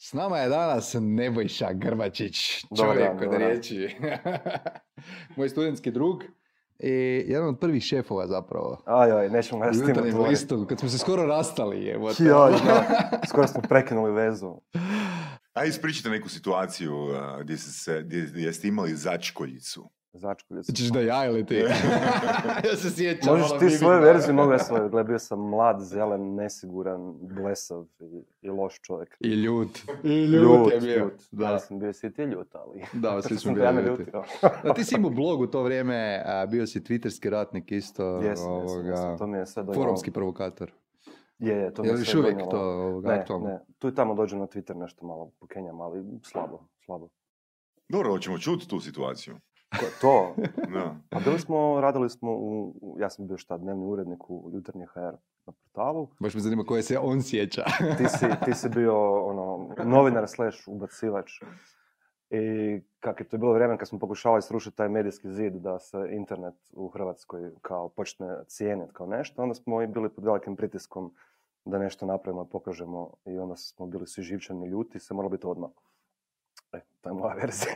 S nama je danas Nebojša Grbačić, čovjek od riječi. Moj studentski drug i jedan od prvih šefova zapravo. Aj, aj, nećemo ga s tim listu, kad smo se skoro rastali, je. Joj, da. Skoro smo prekinuli vezu. A ispričajte neku situaciju gdje, ste se, gdje, gdje ste imali začkoljicu. Začkuljicu. Hoćeš da ja ili ti? ja se sjećam. Možeš ono ti svoju verziju, mogu ja svoju. Gle, bio sam mlad, zelen, nesiguran, blesav i, i loš čovjek. I ljut. I ljut, je bio. ljut. Da. Ja sam bio si i ti ljut, ali... Da, svi smo sam bili ljuti. Da, ti si imao blog u to vrijeme, a, bio si twitterski ratnik isto. Jesam, ovoga, jesam, to mi je sve donijelo. Forumski provokator. Je, je, to mi Je je li još sve uvijek to ovoga, Ne, aktualno? ne, tu i tamo dođem na Twitter nešto malo pokenjam, ali slabo, slabo. Dobro, hoćemo čuti tu situaciju. Ko- To, Da. pa bili smo, radili smo u, ja sam bio šta, dnevni urednik u Jutarnji HR na portalu. Baš me zanima koje se on sjeća. Ti si, ti si bio ono, novinar slash ubacivač. I kak je to bilo vrijeme kad smo pokušavali srušiti taj medijski zid da se internet u Hrvatskoj kao počne cijeniti kao nešto, onda smo i bili pod velikim pritiskom da nešto napravimo, pokažemo i onda smo bili svi živčani ljuti, se moralo biti odmah. E, to je moja verzija.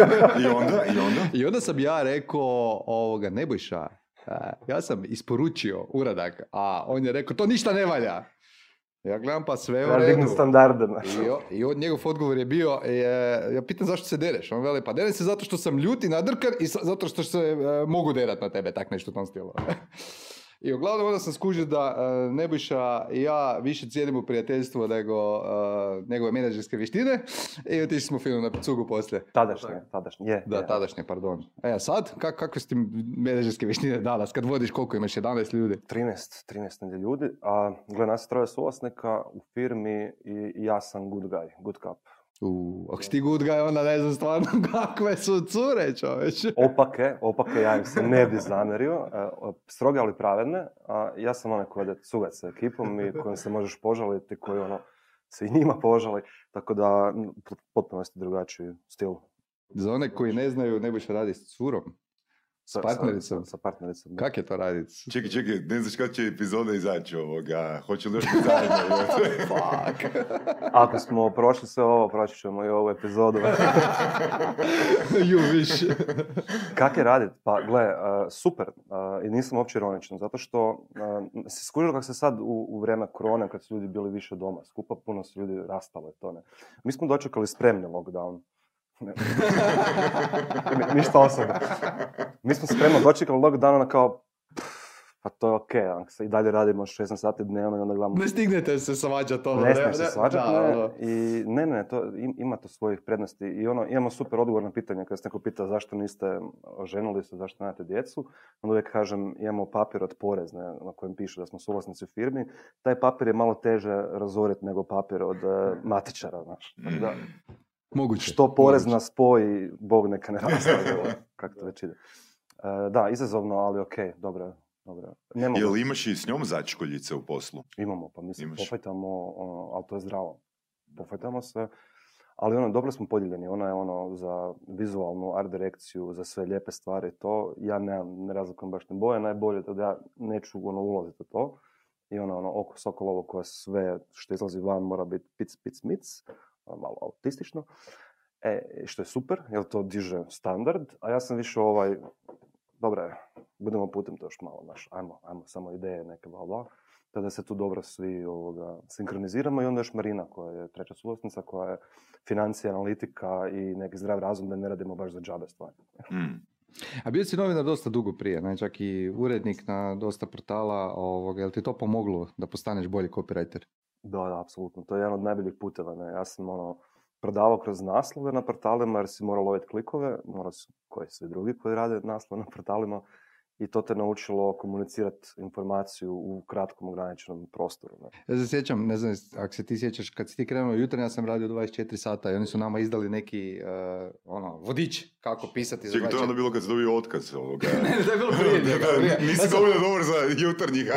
I onda, i onda? I onda sam ja rekao, ovoga, Nebojša, a, ja sam isporučio uradak, a on je rekao, to ništa ne valja. Ja gledam pa sve u Treba redu. dignut standarde. I, I njegov odgovor je bio, je, ja pitam zašto se dereš? On veli, pa derem se zato što sam ljut i nadrkan i sa- zato što se e, mogu derat na tebe, tak nešto tom stilu. I uglavnom onda sam skužio da e, Nebojša i ja više cijenimo prijateljstvo nego e, njegove menadžerske vještine i otišli smo fino na cugu poslije. Tadašnje, tadašnje. Je, Da, je. tadašnje, pardon. E, a sad, kak, kakve su ti menadžerske vještine danas? Kad vodiš koliko imaš, 11 ljudi? 13, 13 negdje ljudi, a gle, nas je troje suvlasnika u firmi i i ja sam good guy, good cup. U, ako si ti good guy, onda ne znam stvarno kakve su cure, čoveč. Opake, opake, ja im se ne bi zamjerio, e, stroge ali pravedne, a ja sam onaj koji ide cugat sa ekipom i kojim se možeš požaliti, koji ono se i njima požali, tako da potpuno isti drugačiji stil. Za one koji ne znaju, ne boš radi s curom. S partnericom. Sa, sa partnericom. da. Kak je to radit? Čekaj, čekaj, ne znaš kada će epizoda izaći ovoga. Hoće li još biti zajedno? Fuck. Ako smo prošli sve ovo, proći ćemo i ovu epizodu. you wish. Kak je radit? Pa, gle, uh, super. uh, I nisam uopće ironičan, zato što uh, se skužilo kako se sad u, u vrijeme korone, kad su ljudi bili više doma skupa, puno su ljudi rastalo i to ne. Mi smo dočekali spremni lockdown. Ništa osobno. Mi smo spremno dočekali lockdown, ono kao, pa to je okej, okay, se i dalje radimo 16 sati dnevno i onda gledamo Ne stignete se svađat ono. ne smije se svađat, da, ne. ono. I ne, ne, to, im- ima to svojih prednosti. I ono, imamo super odgovor na pitanje kada se neko pita zašto niste oženili se, zašto nemate djecu. Onda uvijek kažem, imamo papir od porezne na kojem piše da smo suvlasnici u firmi. Taj papir je malo teže razoriti nego papir od e, matičara, znaš. Da, Moguće. što porezna moguće. spoji, Bog neka ne rastavi. Kako to već ide. E, da, izazovno, ali okej, dobro, dobro. Ne mogu- Jel imaš i s njom začkoljice u poslu? Imamo, pa mislim, Imaš. pofajtamo, ono, ali to je zdravo. Pofajtamo se, ali ono, dobro smo podijeljeni. Ona je ono za vizualnu art direkciju, za sve lijepe stvari, to. Ja nemam, ne razlikujem baš ne boje, najbolje je da ja neću ono, ulaziti u to. I ono, ono, oko Sokolovo koje sve što izlazi van mora biti pic, pic, mic, malo autistično. E, što je super, jer to diže standard, a ja sam više ovaj, dobro je, budemo putem to još malo, znaš, ajmo, ajmo, samo ideje neke, bla, bla. Tako da se tu dobro svi ovoga, sinkroniziramo i onda još Marina koja je treća suvlasnica, koja je financija, analitika i neki zdrav razum da ne radimo baš za džabe stvari. Mm. A bio si novinar dosta dugo prije, ne? čak i urednik na dosta portala. Ovoga, jel ti to pomoglo da postaneš bolji copywriter? Da, da, apsolutno. To je jedan od najboljih puteva. Ne? Ja sam ono, prodavao kroz naslove na portalima jer si morao loviti klikove, morao si, koji svi drugi koji rade naslove na portalima, i to te naučilo komunicirati informaciju u kratkom ograničenom prostoru. Ne? Ja se sjećam, ne znam ako se ti sjećaš, kad si ti krenuo jutra, ja sam radio 24 sata i oni su nama izdali neki uh, ono, vodič kako pisati Čekaj, to je 24 onda bilo kad si dobio otkaz ovoga. Ne, ne, to je bilo prije njega, prije. Ja Nisi sam- dovoljno dobar za jutarnji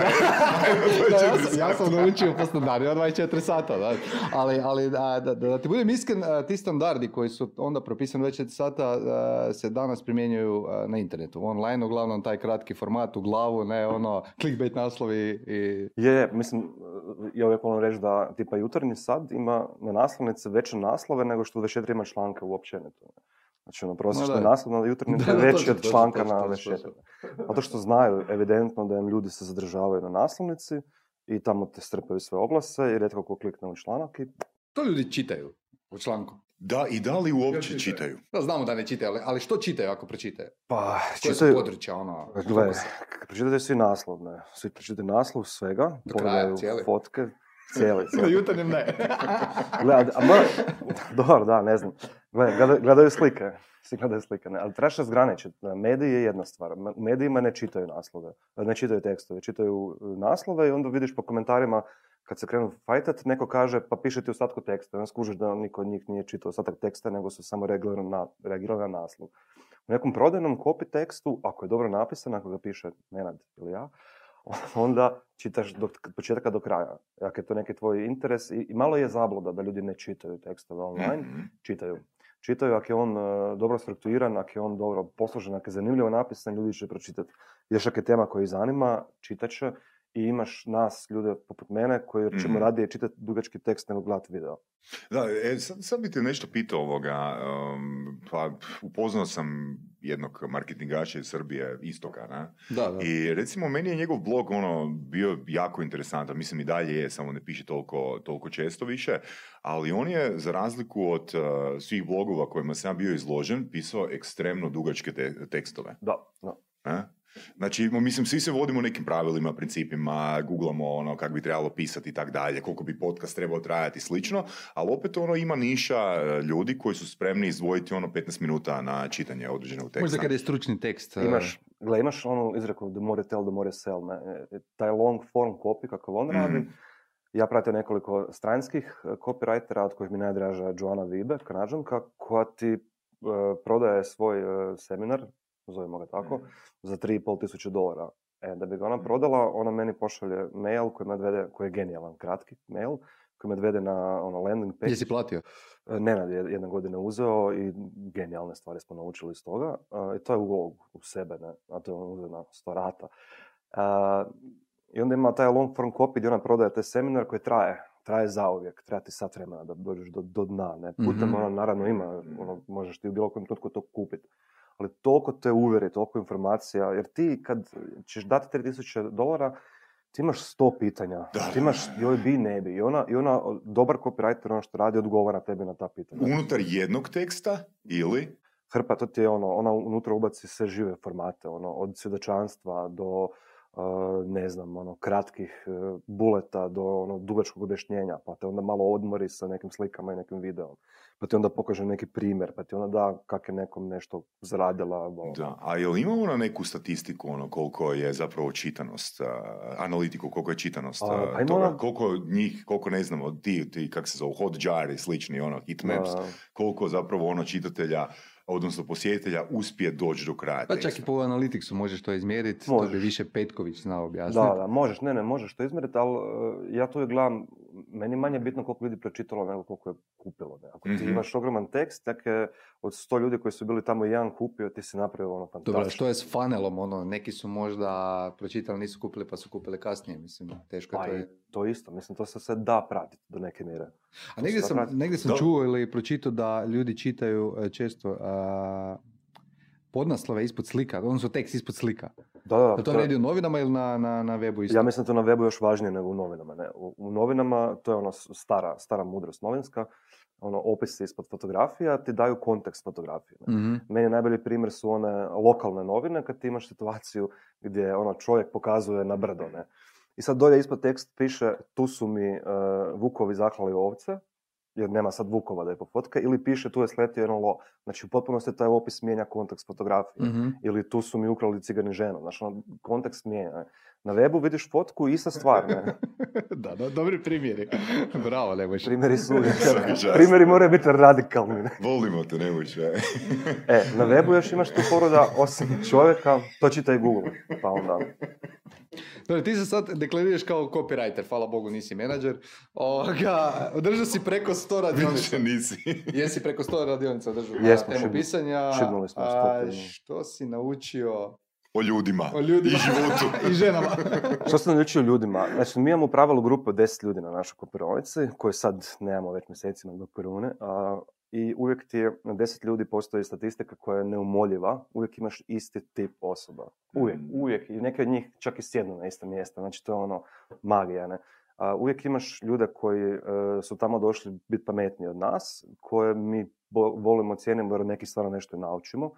Da, ja, sam, ja sam naučio po standardima 24 sata, da. Ali, ali da, da, da ti budem iskren, a, ti standardi koji su onda propisani 24 sata a, se danas primjenjuju na internetu. Online, uglavnom taj kratki format u glavu, ne ono, clickbait naslovi i... Je, je, mislim, ja uvijek volim reći da tipa jutarnji sad ima na naslovnice veće naslove nego što 24 ima članka uopće ne Znači, ono, prosječno da. naslov na jutarnji Da, je veći od članka na točno, 24. točno. Zato što znaju evidentno da im ljudi se zadržavaju na naslovnici i tamo te strpaju sve oglase i rijetko ko klikne u članak i To ljudi čitaju u članku. Da, i da li uopće čitaju? Da, znamo da ne čitaju, ali, ali što čitaju ako pročitaju? pa Koje su čitaju, područja, ono, Gle, fokusa? kad pročitate svi naslov, ne, svi pročitaju naslov svega, Do kraja, pogledaju cijeli? fotke, cijeli, Na cijeli. jutarnjem ne. Gle, a, a mora, dobro, da, ne znam. Gle, gledaju, gledaju slike, svi gledaju slike, ne, ali trebaš razgraničiti. Mediji je jedna stvar, Ma- medijima ne čitaju naslove, ne čitaju tekstove, čitaju e, naslove i onda vidiš po komentarima kad se krenu fajtat, neko kaže pa piše ti ostatku teksta, onda skužiš da niko od njih nije čitao ostatak teksta, nego su samo reagirali na, reagirali na naslov. U nekom prodajnom copy tekstu, ako je dobro napisan, ako ga piše Nenad ili ja, onda čitaš do, početka do kraja. Ako je to neki tvoj interes i, i malo je zabluda da ljudi ne čitaju tekstove online, Mhm. čitaju. Čitaju ako je on e, dobro strukturiran, ako je on dobro posložen, ako je zanimljivo napisan, ljudi će pročitati. Još ako je tema koja ih zanima, čitat će i imaš nas, ljude poput mene, koji ćemo Mhm. radije čitati dugački tekst nego gledati video. Da, e, sad, sad bi te nešto pitao ovoga, um, pa upoznao sam jednog marketingaša iz Srbije, Istoka, ne? Da, da. I recimo meni je njegov blog ono bio jako interesantan, mislim i dalje je, samo ne piše toliko, toliko često više, ali on je za razliku od uh, svih blogova kojima sam bio izložen, pisao ekstremno dugačke te- tekstove. Da, da. E? Znači, mislim, svi se vodimo nekim pravilima, principima, googlamo ono kako bi trebalo pisati i tak dalje, koliko bi podcast trebao trajati i slično, ali opet ono ima niša e, ljudi koji su spremni izdvojiti ono 15 minuta na čitanje određenog teksta. Možda kada je stručni tekst. uh, Imaš, gle, imaš onu izreku the more tell, the more sell. Ne? E, Taj long form copy, kako on radi, Mhm. ja pratim nekoliko stranskih e, copywritera, od kojih mi najdraža Joana Vibe, kanadžanka, koja ti e, prodaje svoj e, seminar, zovemo ga tako, za 3,5 tisuće dolara. E, da bi ga ona prodala, ona meni pošalje mail koji me odvede, koji je genijalan, kratki mail, koji me odvede na ono landing page. Jesi platio? E, Nenad je jedne godine uzeo i genijalne stvari smo naučili iz toga. E, I to je ulog u sebe, ne? A to je on uzeo na sto rata. E, I onda ima taj long form copy gdje ona prodaje taj seminar koji traje, traje zauvijek, treba ti sat vremena da dođeš do, do dna, ne? Putem Mhm. ono, naravno ima, ono, možeš ti u bilo kojem trenutku to kupiti. Ali toliko te uvjeri, toliko informacija, jer ti kad ćeš dati 3000 dolara, ti imaš sto pitanja. Da, ti imaš joj bi, ne bi. I ona, i ona dobar copywriter, ono što radi, odgovara tebi na ta pitanja. Unutar jednog teksta ili... Hrpa, to ti je ono, ona unutra ubaci sve žive formate, ono, od svjedočanstva do, ne znam, ono, kratkih uh, buleta do ono, dugačkog objašnjenja, pa te onda malo odmori sa nekim slikama i nekim videom. Pa ti onda pokaže neki primjer, pa ti onda da kak je nekom nešto zaradila. bla. Da, a jel ima ona neku statistiku, ono, koliko je zapravo čitanost, uh, analitiku, koliko je čitanost A, uh, toga, ona- koliko njih, koliko ne znamo, ti, ti kak se zove, Hotjar i slični, ono, Hitmaps, Da. koliko zapravo ono čitatelja, odnosno posjetitelja, uspije doći do kraja Pa čak i po Analyticsu možeš to izmjeriti, to bi više Petković znao objasniti. Da, da, možeš, ne, ne, možeš to izmjeriti, ali uh, ja to uvijek gledam, meni je manje bitno koliko ljudi pročitalo nego koliko je kupilo. Ne? Ako ti Mhm. imaš ogroman tekst, dakle, od sto ljudi koji su bili tamo jedan kupio, ti si napravio ono fantastično. Dobro, što je s funnelom, ono, neki su možda pročitali, nisu kupili, pa su kupili kasnije, mislim, teško Pa je to. je. To isto, mislim, to se sve da pratiti do neke mjere. A negdje sam, negdje sam čuo ili pročitao da ljudi čitaju e, često a, podnaslove ispod slika, odnosno tekst ispod slika. Da, da, Da to radi u novinama ili na, na, na webu isto? Ja mislim da to na webu još važnije nego u novinama. Ne? U, u novinama, to je s- stara, stara mudrost novinska, ono opisi ispod fotografija ti daju kontekst fotografije. Ne? Mhm. Meni najbolji primjer su one lokalne novine kad ti imaš situaciju gdje ono čovjek pokazuje na brdo. Ne? I sad dolje ispod tekst piše tu su mi e, vukovi zaklali ovce, jer nema sad vukova da je pofotka, ili piše tu je sletio jedan lo. Znači u potpunosti taj opis mijenja kontekst fotografije. Mhm. Ili tu su mi ukrali cigarni ženu. Znači ono, kontekst mijenja. Na webu vidiš fotku i ista stvar. Ne? da, da, dobri primjeri. Bravo, Nebojša. Primjeri su. Primjeri moraju biti radikalni. ne. Volimo te, ne možeš, e. Na webu još imaš tu foru da osim čovjeka, to čitaj Google. Pa onda, Dobro, ti se sad deklariraš kao copywriter, hvala Bogu nisi menadžer. Ovoga, održao si preko 100 radionica. Više nisi. Jesi preko 100 radionica održao Jesmo, temu pisanja. šibnuli smo A što si naučio o ljudima, O ljudima. i životu. I ženama. Što sam naučio ljudima? Znači, mi imamo u pravilu grupu od 10 ljudi na našoj kopironici, koje sad nemamo već mjesecima do korone, a, i uvijek ti je, na 10 ljudi postoji statistika koja je neumoljiva, uvijek imaš isti tip osoba. Uvijek, Mm. uvijek. I neke od njih čak i sjednu na isto mjesto, znači to je ono magija, ne? A, uvijek imaš ljude koji e, su tamo došli biti pametniji od nas, koje mi bo- volimo, cijenimo jer od nekih stvarno nešto naučimo,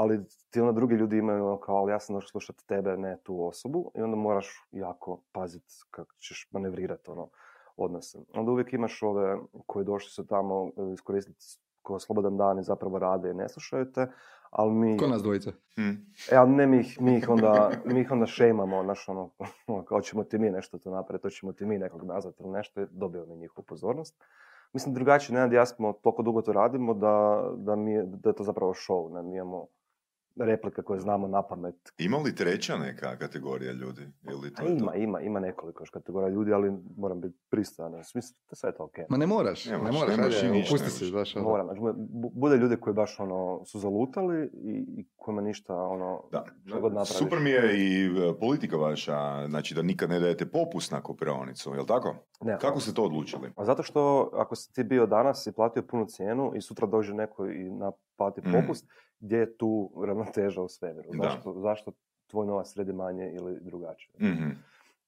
ali ti onda drugi ljudi imaju ono kao, ali ja sam došao slušati tebe, ne tu osobu, i onda moraš jako paziti kako ćeš manevrirati ono, odnose. Onda uvijek imaš ove koji došli su tamo e, iskoristiti ko slobodan dan i zapravo rade i ne slušaju te, ali mi, Ko nas dvojica? Hm. e, ali ne mi ih, mi ih onda, mi ih onda šejmamo, znaš, ono, kao ćemo ti mi nešto tu napraviti, to ćemo ti mi nekog nazvati ili nešto, dobio mi njihovu pozornost. Mislim, drugačije, ne, ja smo toliko dugo to radimo da, da, mi, da je to zapravo show, ne, mi imamo replike koje znamo na pamet. Ima li treća neka kategorija ljudi? Ili to A je to? ima, ima, ima nekoliko još kategorija ljudi, ali moram biti pristojan. Mislim, da sve je to okej. Ma ne moraš, Nemaš, ne moraš, nemaš ajde, i ništa, opusti se, znaš, ono. Moram, znači, bu- bude ljudi koji baš ono, su zalutali i, i kojima ništa ono, Da. što god napraviš. Super mi je i e, politika vaša, znači da nikad ne dajete popust na kopironicu, jel tako? Ne, Kako ste to odlučili? A zato što ako si ti bio danas i platio punu cijenu i sutra dođe neko i naplati Mm. Gdje je tu ravnoteža u svemiru? Zašto, zašto tvoj novac sredi manje ili drugačije? Mhm.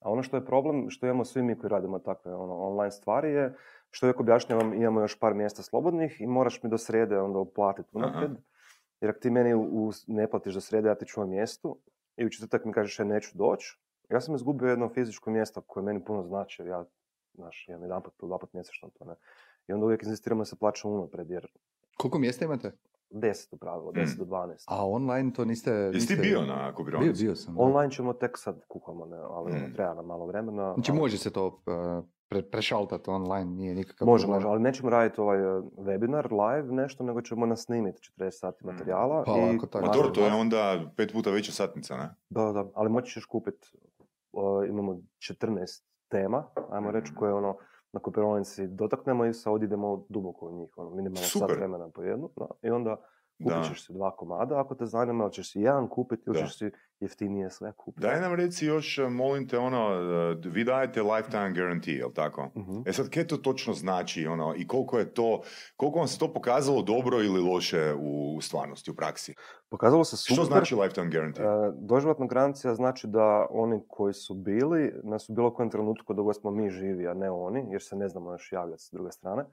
A ono što je problem, što imamo svi mi koji radimo takve ono, online stvari je, što uvijek objašnjavam, imamo još par mjesta slobodnih i moraš mi do srede onda uplatiti unaprijed. Jer ako ti meni u, ne platiš do srede, ja ti čuvam mjestu i u četvrtak mi kažeš ja neću doći, ja sam izgubio jedno fizičko mjesto koje meni puno znači, jer ja, znaš, imam jedan put, dva put mjesečno to, ne. I onda uvijek inzistiramo da se plaća unaprijed, jer Koliko mjesta imate? 10 u pravilu, 10 do 12. A online to niste... Jesi ti bio na Bio, kopironici? bio sam. da. Online ćemo tek sad kuhamo, ne, ali ono, Mm. treba nam malo vremena. Znači ali- može se to uh, pre, prešaltati online, nije nikakav Može, problem. može, ali nećemo raditi ovaj e, webinar live nešto, nego ćemo nasnimiti 40 sati materijala. Pa, i ako tako. Ma to je onda pet puta veća satnica, ne? Da, da, ali moći ćeš kupiti, imamo 14 tema, ajmo reći, Mhm. koje ono, na kopironici dotaknemo i sad odidemo duboko u njih, ono, minimalno Super. sat vremena po jednu, da, i onda kupit ćeš si dva komada, ako te zanima, ili ćeš si jedan kupiti, ili Da. ćeš si jeftinije sve kupiti. Daj nam reci još, e, molim te, ono, e, vi dajete lifetime guarantee, jel tako? Mhm. E sad, kaj to točno znači, ono, i koliko je to, koliko vam se to pokazalo dobro ili loše u stvarnosti, u praksi? Pokazalo se super. Što znači lifetime guarantee? E, doživotna garancija znači da oni koji su bili, nas u bilo kojem trenutku dok smo mi živi, a ne oni, jer se ne znamo još javljati s druge strane,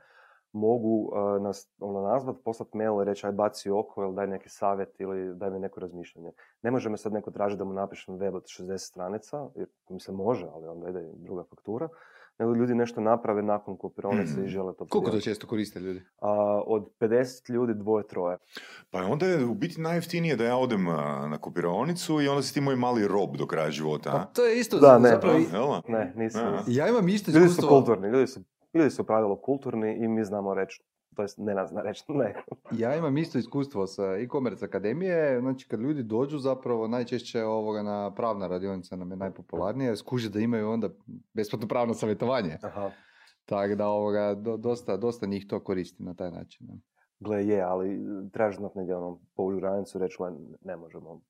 mogu e, nas ono, nazvat, poslati mail i reći aj baci oko ili daj neki savjet ili daj mi neko razmišljanje. Ne može me sad neko tražiti da mu napišem web od 60 stranica, jer mi se može, ali onda ide druga faktura, nego ljudi nešto naprave nakon kopironice Mhm. i žele to Koliko to često koriste ljudi? A, od 50 ljudi dvoje, troje. Pa onda je u biti najjeftinije da ja odem na kopironicu i onda si ti moj mali rob do kraja života. Pa a? to je isto Da, ne. zapravo... Ne, nisam. Ja imam isto Ljudi su kulturni, ljudi su, ljudi su u pravilu kulturni i mi znamo reći, to jest ne nas zna reći ne. Ja imam isto iskustvo sa e-commerce akademije, znači kad ljudi dođu zapravo najčešće ovoga na pravna radionica nam je najpopularnija, skuže da imaju onda besplatno pravno savjetovanje. Aha. Tako da ovoga, do- dosta, dosta njih to koristi na taj način. Gle, je, ali trebaš znat negdje ono, povući granicu, reći, "Gle, ne možemo.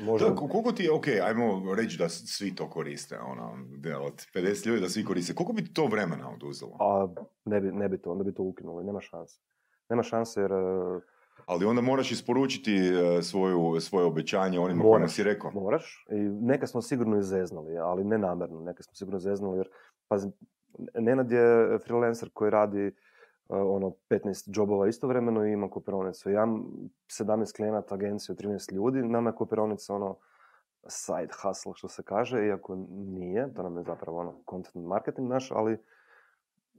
Da, Možemo. ko- koliko ti je, ok, ajmo reći da svi to koriste, ono, da od 50 ljudi da svi koriste, koliko bi to vremena oduzelo? A ne bi, ne bi to, onda bi to ukinuli, nema šanse. Nema šanse jer e, Ali onda moraš isporučiti e, svoju, svoje obećanje onima kojima Moraš. si rekao. moraš. I neke smo sigurno izeznali, ali ne namjerno, neke smo sigurno izeznali jer, pazi, Nenad je freelancer koji radi ono 15 džobova istovremeno i ima kopironicu. Ja imam 17 klijenata, agenciju, 13 ljudi, nama je kopirionica ono side hustle što se kaže, iako nije, to nam je zapravo ono content marketing naš, ali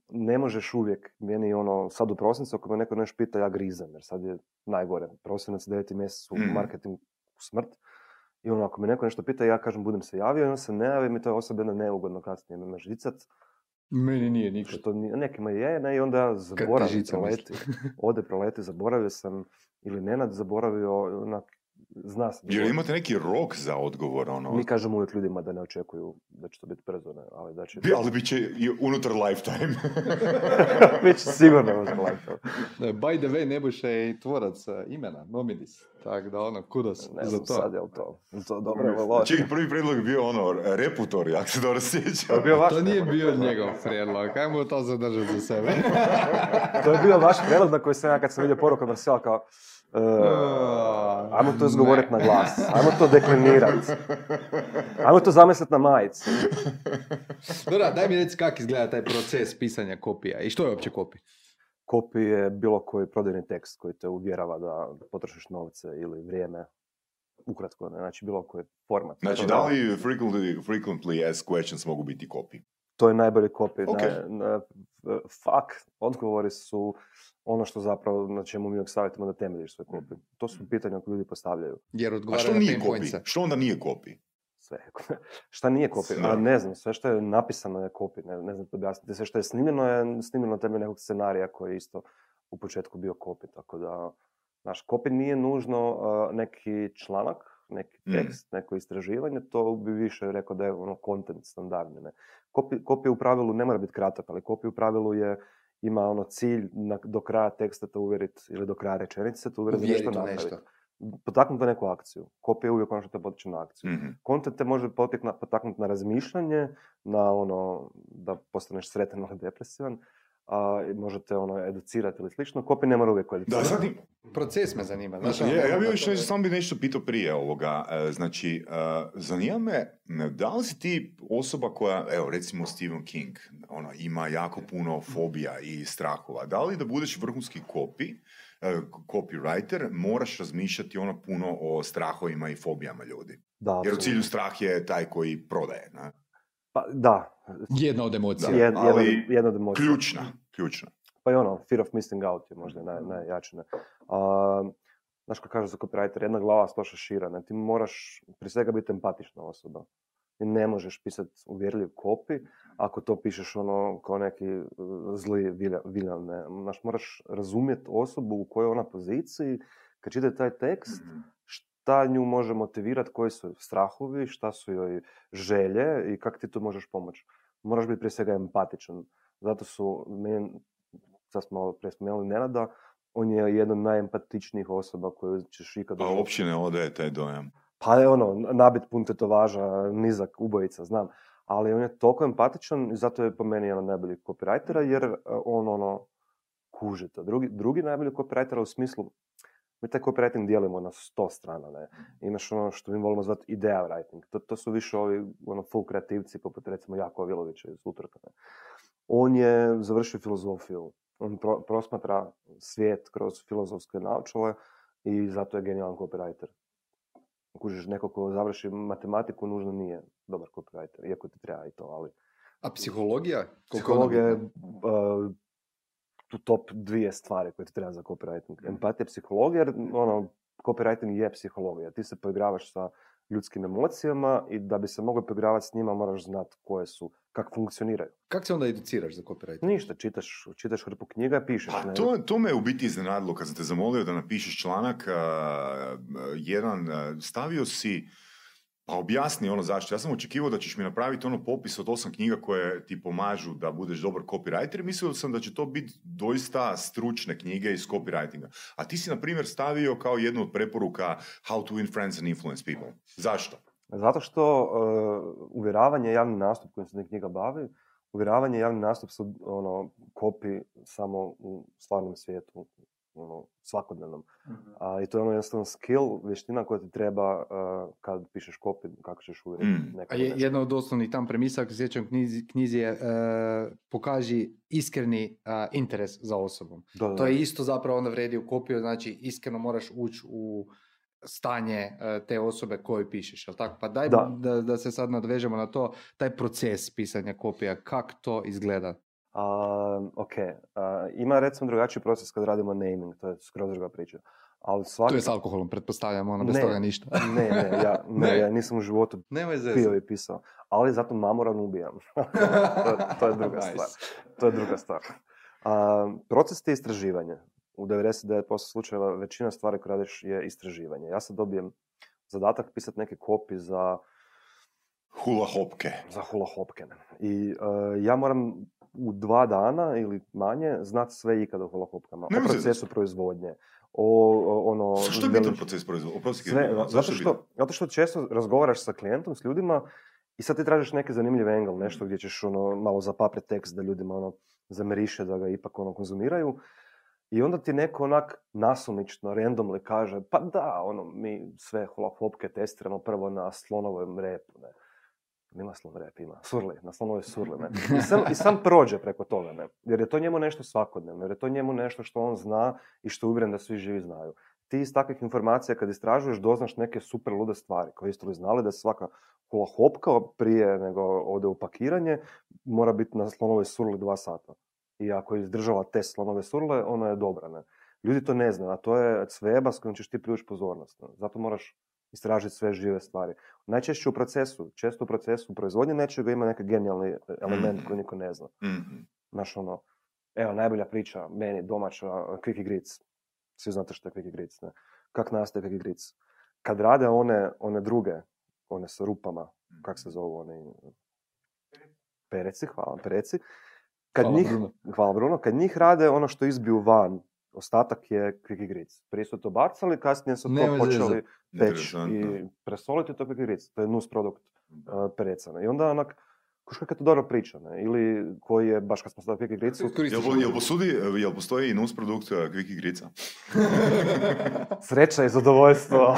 ne možeš uvijek, meni ono, sad u prosincu, ako me neko nešto pita, ja grizem, jer sad je najgore. Prosinac, deveti mjesec u Mhm. marketing smrt. I ono, ako me neko nešto pita, ja kažem, budem se javio, i on se ne javi, mi to je osoba jedna neugodno kasnije me žicat, Meni nije nikad. što nekima je, ne, i onda zaboravim, proleti. Ode, proleti, zaboravio sam, ili Nenad zaboravio, onak, zna se. Jer imate neki rok za odgovor, ono. Mi kažemo uvijek ljudima da ne očekuju da će to biti brzo, ne, ali da će... Bi- Ali bit će i unutar lifetime. Bit će sigurno unutar lifetime. By the way, Nebojša je i tvorac uh, imena, Nominis. Tako da ono, kudos Ne za znam to. sad, jel to, to dobro ili loše. Čiji prvi prijedlog je bio ono, reputor, jak se dobro To sjećam. je bio vaš To nije bio njegov prijedlog, ajmo to zadržati za sebe. To je bio vaš prijedlog na koji sam ja kad sam vidio poruku Marsela kao e, ajmo to izgovoriti na glas, ajmo to deklinirat, ajmo to zamisliti na majici. Dobra, daj mi reci kako izgleda taj proces pisanja kopija i što je uopće kopija? Copy je bilo koji prodajni tekst koji te uvjerava da potrošiš novce ili vrijeme. Ukratko, ne, znači bilo koji format. Znači, da li frequently, frequently asked questions mogu biti copy? To je najbolji copy. Ok. Ne, ne, fuck, odgovori su ono što zapravo na čemu mi savjetimo da temeljiš svoj copy. To su pitanja koje ljudi postavljaju. Jer A odgovara što na nije pointsa. Što onda nije copy? sve. šta nije? Da. A, ne znam, sve što je napisano je copy, ne, ne znam to objasniti. Sve što je snimljeno je snimljeno na temelju nekog scenarija koji je isto u početku bio copy, tako da, znaš, copy nije nužno uh, neki članak, neki Mm. tekst, neko istraživanje, to bi više rekao da je ono content standardni, ne. Copy, copy u pravilu ne mora biti kratak, ali copy u pravilu je ima ono cilj na, do kraja teksta te uvjeriti ili do kraja rečenice te uvjeriti nešto napraviti. nešto. Potaknuti na neku akciju. Copy je uvijek ono što te potiče na akciju. Mhm. Content te može potaknuti na razmišljanje, na ono da postaneš sretan ili depresivan, a i možete ono educirati ili slično. Copy ne mora uvijek Da, educirati. sad im- Proces me zanima. Znači, ja, ono, ja bi ono, još nešto, samo bi nešto pitao prije ovoga. E, Znači, e, zanima me, da li si ti osoba koja, evo, recimo Stephen King, ona, ima jako puno fobija i strahova. Da li da budeš vrhunski copy, e, copywriter, moraš razmišljati ono puno o strahovima i fobijama ljudi? Da, Jer u cilju strah je taj koji prodaje, ne? Pa, da, Jedna od emocija. jed, ali jedna, jedna od emocija. Ključna, ključna. Pa i ono, fear of missing out je možda naj, najjače. ne. A, znaš kako kaže za copywriter, jedna glava sto šešira. Ne? Ti moraš prije svega biti empatična osoba. Ti ne možeš pisati uvjerljiv copy ako to pišeš ono kao neki uh, zli vilja- viljan. Ne? Znaš, moraš razumjeti osobu u kojoj je ona poziciji, kad čita taj tekst, Mhm. Šta nju može motivirati, koji su strahovi, šta su joj želje i kako ti tu možeš pomoći. Moraš biti prije svega empatičan. Zato su, meni, sad smo malo prije spomenuli Nenada, on je jedna od najempatičnijih osoba koju ćeš ikad Pa doživjeti. uopće ne odaje taj dojam. Pa je ono, nabit pun tetovaža, nizak, ubojica, znam. Ali on je toliko empatičan i zato je po meni jedan od najboljih copywritera, jer e, on ono, kuži to. Drugi, drugi najbolji copywriter u smislu, mi taj copywriting dijelimo na sto strana, ne. Imaš ono što mi volimo zvati idea writing. To, to su više ovi ono, full kreativci, poput recimo Jako Vilovića iz Utorka. Ne. On je završio filozofiju. On pro- prosmatra svijet kroz filozofske naočale i zato je genijalan copywriter. Kužiš, neko ko završi matematiku nužno nije dobar copywriter, iako ti treba i to, ali A psihologija? Koliko psihologija je uh, tu top dvije stvari koje ti treba za copywriting. Empatija, psihologija, jer ono, copywriting je psihologija. Ti se poigravaš sa ljudskim emocijama i da bi se mogao poigravati s njima moraš znati koje su, kako funkcioniraju. Kako se onda educiraš za copywriting? Ništa, čitaš, čitaš hrpu knjiga i pišeš. Pa ne? to, to me u biti iznenadilo kad sam te zamolio da napišeš članak a, jedan, stavio si pa objasni ono zašto. Ja sam očekivao da ćeš mi napraviti ono popis od osam knjiga koje ti pomažu da budeš dobar copywriter mislio sam da će to biti doista stručne knjige iz copywritinga. A ti si, na primjer, stavio kao jednu od preporuka How to win friends and influence people. Zašto? Zato što uh, uvjeravanje je javni nastup kojim se ta knjiga bavi, uvjeravanje je javni nastup su ono, kopi samo u stvarnom svijetu, ono, svakodnevnom. A, I to je ono jednostavno skill, vještina koja ti treba uh, kad pišeš kopi, kako ćeš uvjeriti Mm. A je, jedna od osnovnih tam premisa, ako se sjećam knjizi, knjizi je e, pokaži iskreni interes za osobom. Da, da, To je isto zapravo onda vredi u kopiju, znači iskreno moraš ući u stanje e, te osobe koju pišeš, jel tako? Pa daj Da. da. Da, se sad nadvežemo na to, taj proces pisanja kopija, kako to izgleda? A, ok, a, ima recimo drugačiji proces kad radimo naming, to je skroz druga priča. Ali svaki... To je s alkoholom, pretpostavljam, ono, bez Ne. toga ništa. Ne, ne, ja, ne, Ne. ja nisam u životu Nemoj pio i pisao. Ali zato mamoran ubijam. to, to je druga Nice. stvar. To je druga stvar. A, proces ti je istraživanje. U 99% slučajeva većina stvari koje radiš je istraživanje. Ja sad dobijem zadatak pisati neki kopi za, Hula hopke. za hula hopkene. I e, ja moram u dva dana ili manje znati sve ikada o. Nemoj O procesu proizvodnje. O, o- ono... Što je bitan proces zašto zato što, zato što često razgovaraš sa klijentom, s ljudima i sad ti tražiš neki zanimljiv engel, nešto gdje ćeš ono, malo zapapret tekst da ljudima ono, zamiriše da ga ipak ono, konzumiraju. I onda ti neko onak nasumično, randomly kaže, pa da, ono, mi sve hula hopke testiramo prvo na slonovom repu, ne. Nema slon rep, ima. Surli, na slonovoj surli, ne. I sam, I sam prođe preko toga, ne. Jer je to njemu nešto svakodnevno, jer je to njemu nešto što on zna i što je uvjeren da svi živi znaju ti iz takvih informacija kad istražuješ doznaš neke super lude stvari koje jeste li znali da se svaka hula hopka prije nego ode u pakiranje mora biti na slonovoj surli dva sata. I ako je izdržala test slonove surle, ona je dobra. Ne? Ljudi to ne znaju, a to je cveba s kojom ćeš ti privući pozornost. Ne? Zato moraš istražiti sve žive stvari. Najčešće u procesu, često u procesu proizvodnje nečega ima neki genijalni element koji niko ne zna. Mhm. Znaš ono, evo najbolja priča, meni domaća, Quickie Grits. Svi znate što je Quickie Grits, ne? Kak nastaje Quickie Grits? Kad rade one, one druge, one sa rupama, kak se zovu oni? Pereci, hvala, pereci. Kad Hvala, njih, Bruno. hvala Bruno, kad njih rade ono što izbiju van, ostatak je Quickie Grits. Prije su to bacali, kasnije su to počeli peći i presoliti to Quickie Grits. To je nus produkt uh, perecana. I onda onak, kuš kakva je to dobra priča, ne? Ili koji je, baš kad smo stavili Quickie Gritsu, Jel, jel, posudi, jel postoji i nus produkt uh, Quickie Grica? Sreća i zadovoljstvo.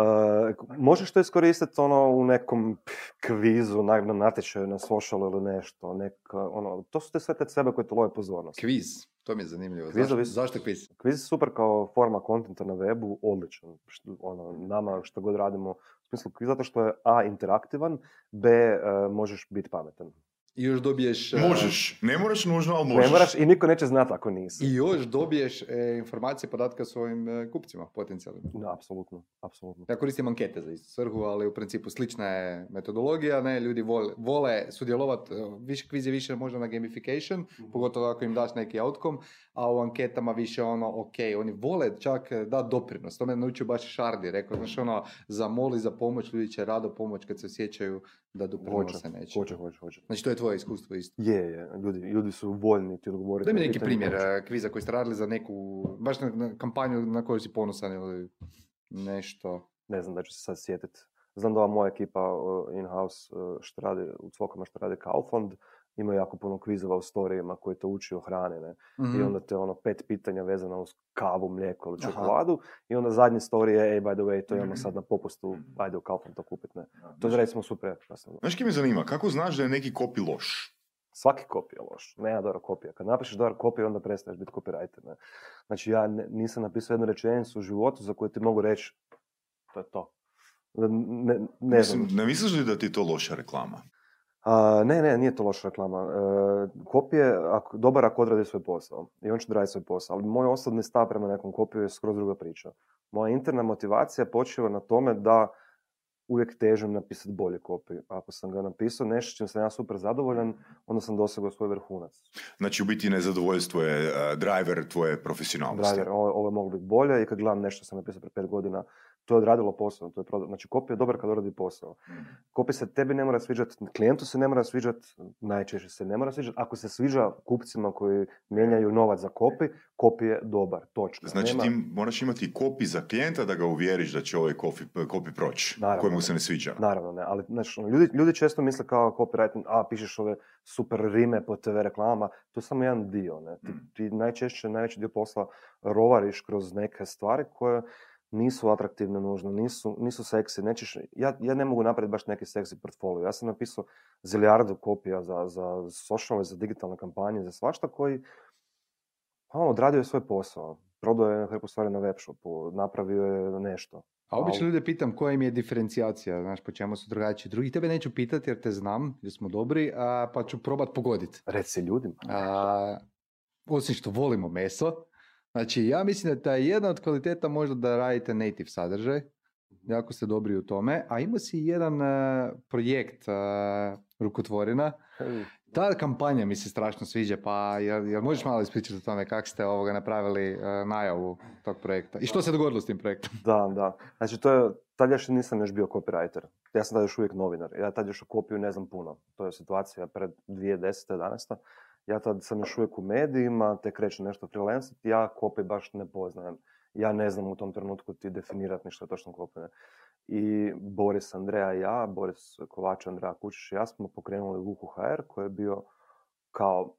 Uh, možeš to iskoristiti ono u nekom kvizu, na, na natječaju, na socialu ili nešto. Nek, ono, to su te sve te sebe koje te love pozornost. Kviz, to mi je zanimljivo. Kvizovi Zašto, zašto kviz? Kviz je super kao forma kontenta na webu, odličan. Što, ono, nama što god radimo, u smislu kviz zato što je A, interaktivan, B, uh, možeš biti pametan. I još dobiješ... e, Možeš. Ne moraš nužno, ali možeš. Ne moraš i niko neće znati ako nisi. I još dobiješ e, informacije, podatke o svojim e, kupcima potencijalnim. Da, apsolutno, apsolutno. Ja koristim ankete za istu svrhu, ali u principu slična je metodologija, ne, ljudi vole, vole sudjelovati, više kviz je više možda na gamification, pogotovo ako im daš neki outcome, a u anketama više ono, ok, oni vole čak e, da doprinos, to me naučio baš Šardi, rekao, znaš ono, zamoli za pomoć, ljudi će rado pomoć kad se osjećaju da doprinose nečemu. hoće, hoće, hoće. Znači to je tvoje iskustvo isto. Je, je, ljudi, ljudi su voljni ti odgovoriti. Daj mi neki primjer hoće. e, kviza koji ste radili za neku, baš na, na kampanju na koju si ponosan ili nešto. Ne znam da ću se sad sjetiti. Znam da ova moja ekipa uh, in-house što radi, u Cvokama što radi Kaufland, ima jako puno kvizova u storijima koji te uči o hrani, ne? I Mhm. onda te ono pet pitanja vezano uz kavu, mlijeko ili Aha. čokoladu. I onda zadnji story je, ej, by the way, to imamo Mhm. sad na popustu, ajde u Kaufland to kupit, ne? To je recimo super efikasno. Znaš me zanima? Kako znaš da je neki kopi loš? Svaki kopij je loš. Nema dobra kopija. Kad napišeš dobar kopij, onda prestaješ biti copywriter. Ne? Znači, ja ne- nisam napisao jednu rečenicu u životu za koju ti mogu reći to je to. Ne, ne, ne. Mislim, ne misliš li da ti je to loša reklama? A, ne, ne, nije to loša reklama. E, kopije, ako, dobar ako odradi svoj posao. I on će raditi svoj posao. Ali moj osobni stav prema nekom kopiju je skroz druga priča. Moja interna motivacija počiva na tome da uvijek težim napisati bolji kopij. Ako sam ga napisao nešto čim sam ja super zadovoljan, onda sam dosegao svoj vrhunac. Znači, u biti nezadovoljstvo je uh, driver tvoje profesionalnosti. driver, ovo, ovo je moglo biti bolje i kad gledam nešto što sam napisao prije pet godina, to je odradilo posao, to je proda- Znači, kopija je dobar kad odradi posao. Mhm. Kopija se tebi ne mora sviđati, klijentu se ne mora sviđati, najčešće se ne mora sviđati. Ako se sviđa kupcima koji mijenjaju novac za kopi, kopi je dobar, točka. Znači, Nema- ti moraš imati kopi za klijenta da ga uvjeriš da će ovaj kopi, kopi proći, kojemu se ne sviđa. Naravno, ne, ali znači, ljudi, ljudi često misle kao copywriting, a pišeš ove super rime po TV reklamama, to je samo jedan dio. Ne? Ti, Mm. ti najčešće, najveći dio posla rovariš kroz neke stvari koje nisu atraktivne nužno, nisu, nisu seksi. Nećeš, ja, ja ne mogu napraviti baš neki seksi portfolio. Ja sam napisao zilijardu kopija za, za socijalne, za digitalne kampanje, za svašta koji ono, odradio je svoj posao. Prodao je hrpu stvari na webshopu, napravio je nešto. A obično ljude pitam koja im je diferencijacija, znaš, po čemu su drugačiji. Drugi tebe neću pitati jer te znam, jer smo dobri, a, pa ću probat pogoditi. Reci ljudima. A, osim što volimo meso, znači ja mislim da je jedna od kvaliteta možda da radite native sadržaj, jako ste dobri u tome, a ima si jedan e, projekt e, rukotvorina Ta kampanja mi se strašno sviđa, pa jel, jel možeš malo ispričati o tome kako ste ovoga napravili e, najavu tog projekta? I što se dogodilo s tim projektom? Da, da. Znači, to je, tad još nisam još bio copywriter. Ja sam tad još uvijek novinar. Ja tad još kopiju ne znam puno. To je situacija pred 2010. 11. Ja tad sam još uvijek u medijima, te krećem nešto freelance, ja kopij baš ne poznajem. Ja ne znam u tom trenutku ti definirati ništa točno kopije. I Boris, Andreja i ja, Boris Kovač, Andreja Kučić i ja smo pokrenuli Vuku HR koji je bio kao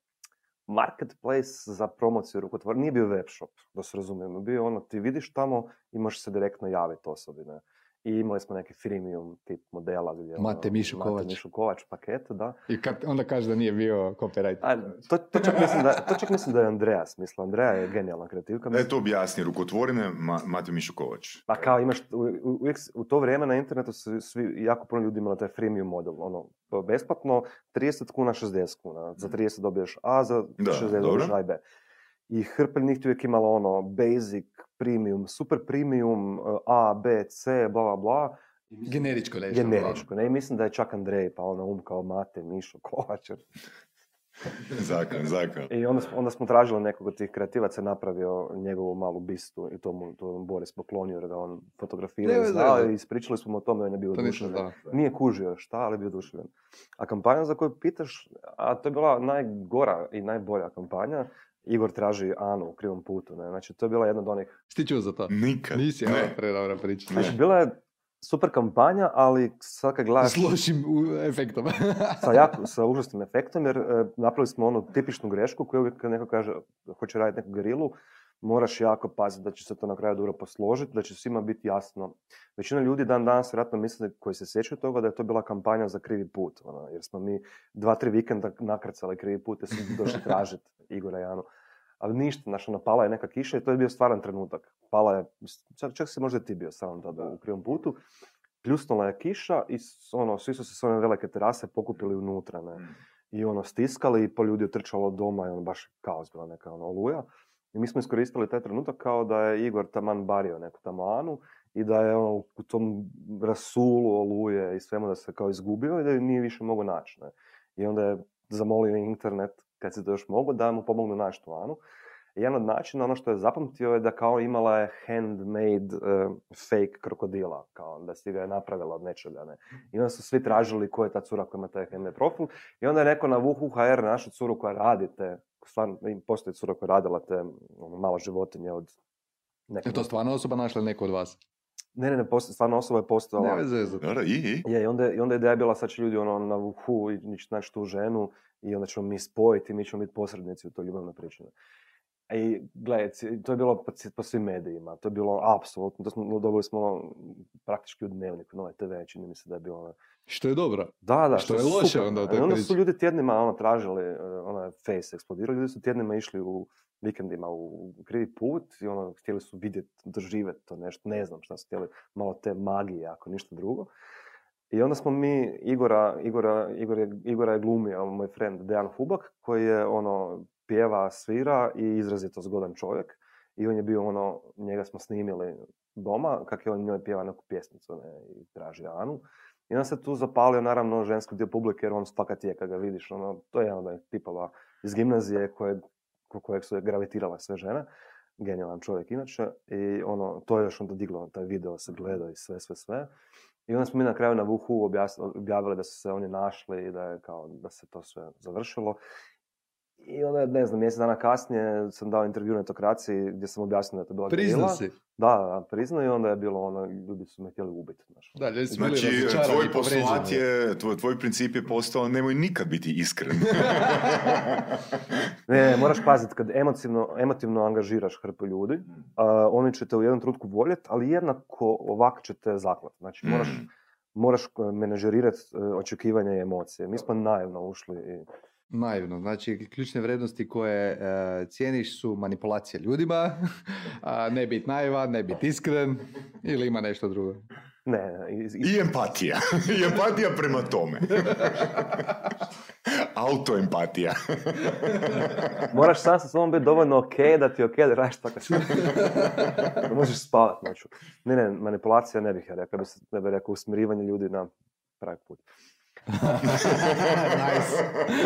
marketplace za promociju rukotvora. Nije bio web shop, da se razumijemo. Bio ono, ti vidiš tamo i možeš se direktno javiti osobi. Ne? I imali smo neke freemium tip modela. Gdje, Mate ono, Mišu Mate Kovač. Mišu Kovač pakete, da. I kad onda kaže da nije bio copywriter. A, to, to, čak mislim da, to čak mislim da je Andreja smislila. Andreja je genijalna kreativka. Da je to objasni, rukotvorine Ma- Mate Mišukovač. Pa kao imaš, u, u, uvijek s- u to vrijeme na internetu su svi, jako puno ljudi imali taj freemium model. Ono, besplatno 30 kuna, 60 kuna. Za 30 dobiješ A, za Da, 60 dobro. dobiješ A i B. I hrpe njih uvijek imala ono basic, premium, super premium, A, B, C, bla, bla, bla. Generičko nešto. Generičko. Ne, I mislim da je čak Andrej, pa ono um kao Mate, Mišo, Kovač. zakon, zakon. I onda, smo- onda smo tražili nekog od tih kreativaca, napravio njegovu malu bistu i to mu, to Boris poklonio jer ga on fotografira Ne, i ne, znao ne. i ispričali smo mu o tome, on je bio To nisam oduševljen. znao. Nije kužio šta, ali je bio oduševljen. A kampanja za koju pitaš, a to je bila najgora i najbolja kampanja, Igor traži Anu u krivom putu. Ne? Znači, to je bila jedna od onih... Sti čuo za to? Nikad. Nisi, ne. predobra priča. Znači, bila je super kampanja, ali sad kad gledaš... S lošim efektom. sa, jako, sa užasnim efektom, jer e, napravili smo onu tipičnu grešku koju uvijek kad neko kaže hoće raditi neku gerilu, moraš jako paziti da će se to na kraju dobro posložiti, da će svima biti jasno. Većina ljudi dan danas vjerojatno misle koji se sjećaju toga da je to bila kampanja za krivi put, ono, jer smo mi dva, tri vikenda nakrcali krivi put i su došli tražiti Igora i Anu. Ali ništa, znaš, ono, pala je neka kiša i to je bio stvaran trenutak. Pala je, čak, čak si možda ti bio sam tada u krivom putu. Pljusnula je kiša i ono, svi su se s one velike terase pokupili unutra, ne. I ono, stiskali i po ljudi otrčalo doma i ono, baš kaos bila neka ono, oluja. I mi smo iskoristili taj trenutak kao da je Igor taman bario neku tamo Anu i da je ono, u tom rasulu oluje i svemu da se kao izgubio i da nije više mogu naći. Ne. I onda je zamolio internet, kad se to još mogu, da mu pomognu naći tu Anu. I jedan od načina, ono što je zapamtio je da kao imala je handmade eh, fake krokodila, kao da si ga je napravila od nečega, ne. I onda su svi tražili ko je ta cura koja ima taj handmade profil. I onda je neko na Vuhu HR našu curu koja radi te, stvarno, im postoji cura koja je radila te ono, malo životinje od neke... Je to stvarno osoba našla neko od vas? Ne, ne, ne, postoji, stvarno osoba je postojala. Ne veze za to. Dobro, i, i. Je, i onda, i onda je ideja bila sad će ljudi ono na Vuhu i naći tu ženu i onda ćemo mi spojiti i mi ćemo biti posrednici u toj ljubavnoj priči. I gledaj, ci- to je bilo po, svim medijima, to je bilo apsolutno, to smo, dobili smo ono, praktički u dnevniku, nove TV, čini mi se da je bilo ono, Što je dobro. da, da, Što je super. loše onda I onda su ljudi tjednima ono, tražili, eh, ono je face eksplodirao, ljudi su tjednima išli u vikendima u, u krivi put i ono, htjeli su vidjeti, doživjeti to nešto, ne znam šta su htjeli, malo te magije, ako ništa drugo. I onda smo mi, Igora, Igora, Igor je, Igora je glumio, moj friend Dejan Hubak, koji je ono, pjeva, svira i izrazito zgodan čovjek. I on je bio ono, njega smo snimili doma, kak je on njoj pjeva neku pjesmicu ne, i traži Anu. I onda se tu zapalio naravno ženski dio publike jer on fakat je kad ga vidiš. Ono, to je jedan od tipova iz gimnazije koje, ko kojeg su gravitirale sve žene. Genijalan čovjek inače. I ono, to je još onda diglo, taj video se gledao i sve, sve, sve. I onda smo mi na kraju na Vuhu objavili da su se oni našli i da je kao, da se to sve završilo. I onda, ne znam, mjesec dana kasnije sam dao intervju na Netokraciji gdje sam objasnio da je to bila Priznao si. Da, da, priznao i onda je bilo ono, ljudi su me htjeli ubiti. Znaš. Da, ljudi su Znači, tvoj postulat je, tvoj, tvoj princip je postao nemoj nikad biti iskren. Ne, moraš paziti, kad emotivno, emotivno angažiraš hrpu ljudi, a, oni će te u jednom trenutku voljeti, ali jednako ovak će te zaklati. Znači, moraš, Mm. moraš menadžerirati očekivanja i emocije. Mi smo naivno ušli i... Naivno, znači ključne vrijednosti koje e, cijeniš su manipulacija ljudima, a ne biti naivan, ne biti iskren ili ima nešto drugo. Ne, ne, iz- iz- I empatija. I empatija prema tome. Autoempatija. moraš sam sa sobom biti dovoljno ok da ti je ok da radiš tako da možeš spavat noću. Ne, ne, manipulacija ne bih ja rekao, ja bih, se- ne bih rekao usmjerivanje ljudi na pravi put. nice.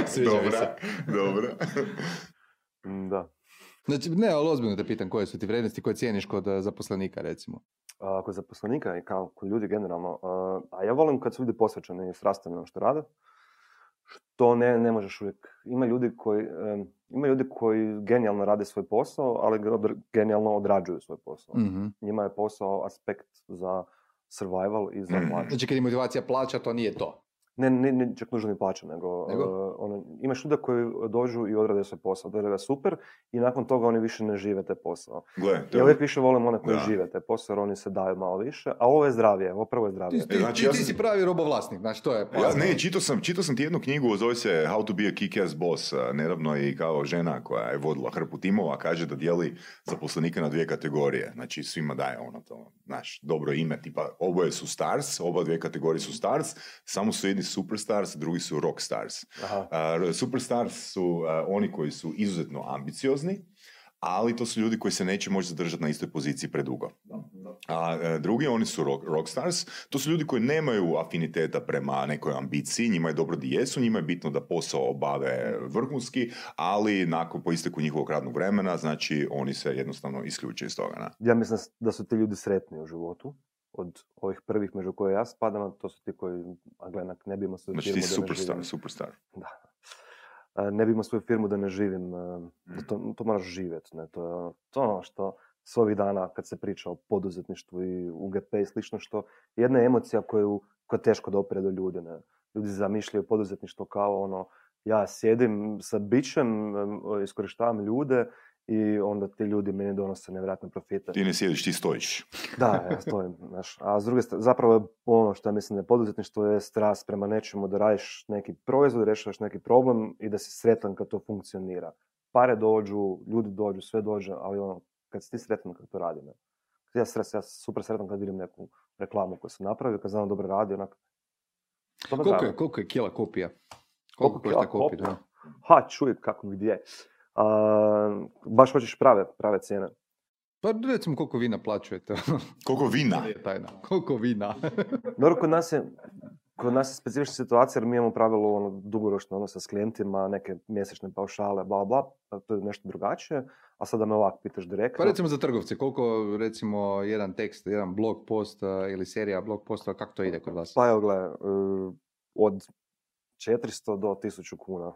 Sviđa mi se. Dobra. Mm, Da. Znači, ne, ali ozbiljno te pitam koje su ti vrijednosti koje cijeniš kod eh, zaposlenika, recimo. A, kod zaposlenika i kao kod ljudi generalno, a, a ja volim kad su ljudi posvećeni i strastveni ono što rade, što ne, ne možeš uvijek. Ima ljudi koji, em, ima ljudi koji genijalno rade svoj posao, ali genijalno odrađuju svoj posao. Mhm. Njima je posao aspekt za survival i za plaću. Znači, kad je motivacija plaća, to nije to. Ne, ne, ne čak nužno ni plaća, nego, Nego? e, ono, imaš ljude koji dođu i odrade svoj posao, odrade ga super i nakon toga oni više ne žive taj posao. Gle, Ja je- uvijek više volim one koji Da. žive taj posao jer oni se daju malo više, a ovo je zdravije, ovo prvo je zdravije. Ti, ti, znači, ti- ja ti sam- si pravi robovlasnik, znači to je... Ja, poanta. ne, čitao sam, čitao sam ti jednu knjigu, zove se How to be a kick-ass boss, a, nedavno i kao žena koja je vodila hrpu timova, kaže da dijeli zaposlenike na dvije kategorije, znači svima daje ono to, znaš, dobro ime, tipa oboje su stars, oba dvije kategorije su stars, samo su jedni superstars, drugi su rock stars. Aha. Superstars su oni koji su izuzetno ambiciozni, ali to su ljudi koji se neće moći zadržati na istoj poziciji predugo. A e, drugi, oni su rock, rockstars, to su ljudi koji nemaju afiniteta prema nekoj ambiciji, njima je dobro di jesu, njima je bitno da posao obave vrhunski, ali nakon po isteku njihovog radnog vremena, znači oni se jednostavno isključuju iz toga. Na. Ja mislim da su ti ljudi sretni u životu. Od ovih prvih među koje ja spadam, to su ti koji, a gledak, ne bi imao svoju Znači firmu ti da ne superstar, živim. superstar. Da. Ne bi imao svoju firmu da ne živim. da Mm. to, to moraš živjeti. Ne? To, je, ono- to je ono što s ovih dana kad se priča o poduzetništvu i UGP i slično što jedna emocija koju, koja teško dopre do ljudi. Ne? Ljudi zamišljaju poduzetništvo kao ono ja sjedim sa bićem, em, iskorištavam ljude i onda ti ljudi meni donose nevjerojatne profite. Ti ne sjediš, ti stojiš. Da, ja stojim, znaš. A s druge strane, zapravo je ono što ja mislim da je poduzetništvo je strast prema nečemu da radiš neki proizvod, rješavaš neki problem i da si sretan kad to funkcionira. Pare dođu, ljudi dođu, sve dođe, ali ono, kad si ti sretan kad to radi, ne. Ja, stres, ja super sretan kad vidim neku reklamu koju sam napravio, kad znam da dobro radi, onak. Koliko je, koliko je kila kopija? Koliko Koliko košta kila kopija? Ha, čuj, kako gdje. A, baš hoćeš prave, prave cijene. Pa recimo koliko vi naplaćujete. Koliko vina? Nije tajna. Koliko vina? Dobro, kod nas je, kod nas je specifična situacija jer mi imamo pravilo ono, dugoročno odnosa s klijentima, neke mjesečne paušale, bla bla, pa to je nešto drugačije. A sada me ovako pitaš direktno. Pa recimo za trgovce, koliko recimo jedan tekst, jedan blog post a, ili serija blog postova, kako to ide kod vas? Pa evo gle, e, od 400 do 1000 kuna.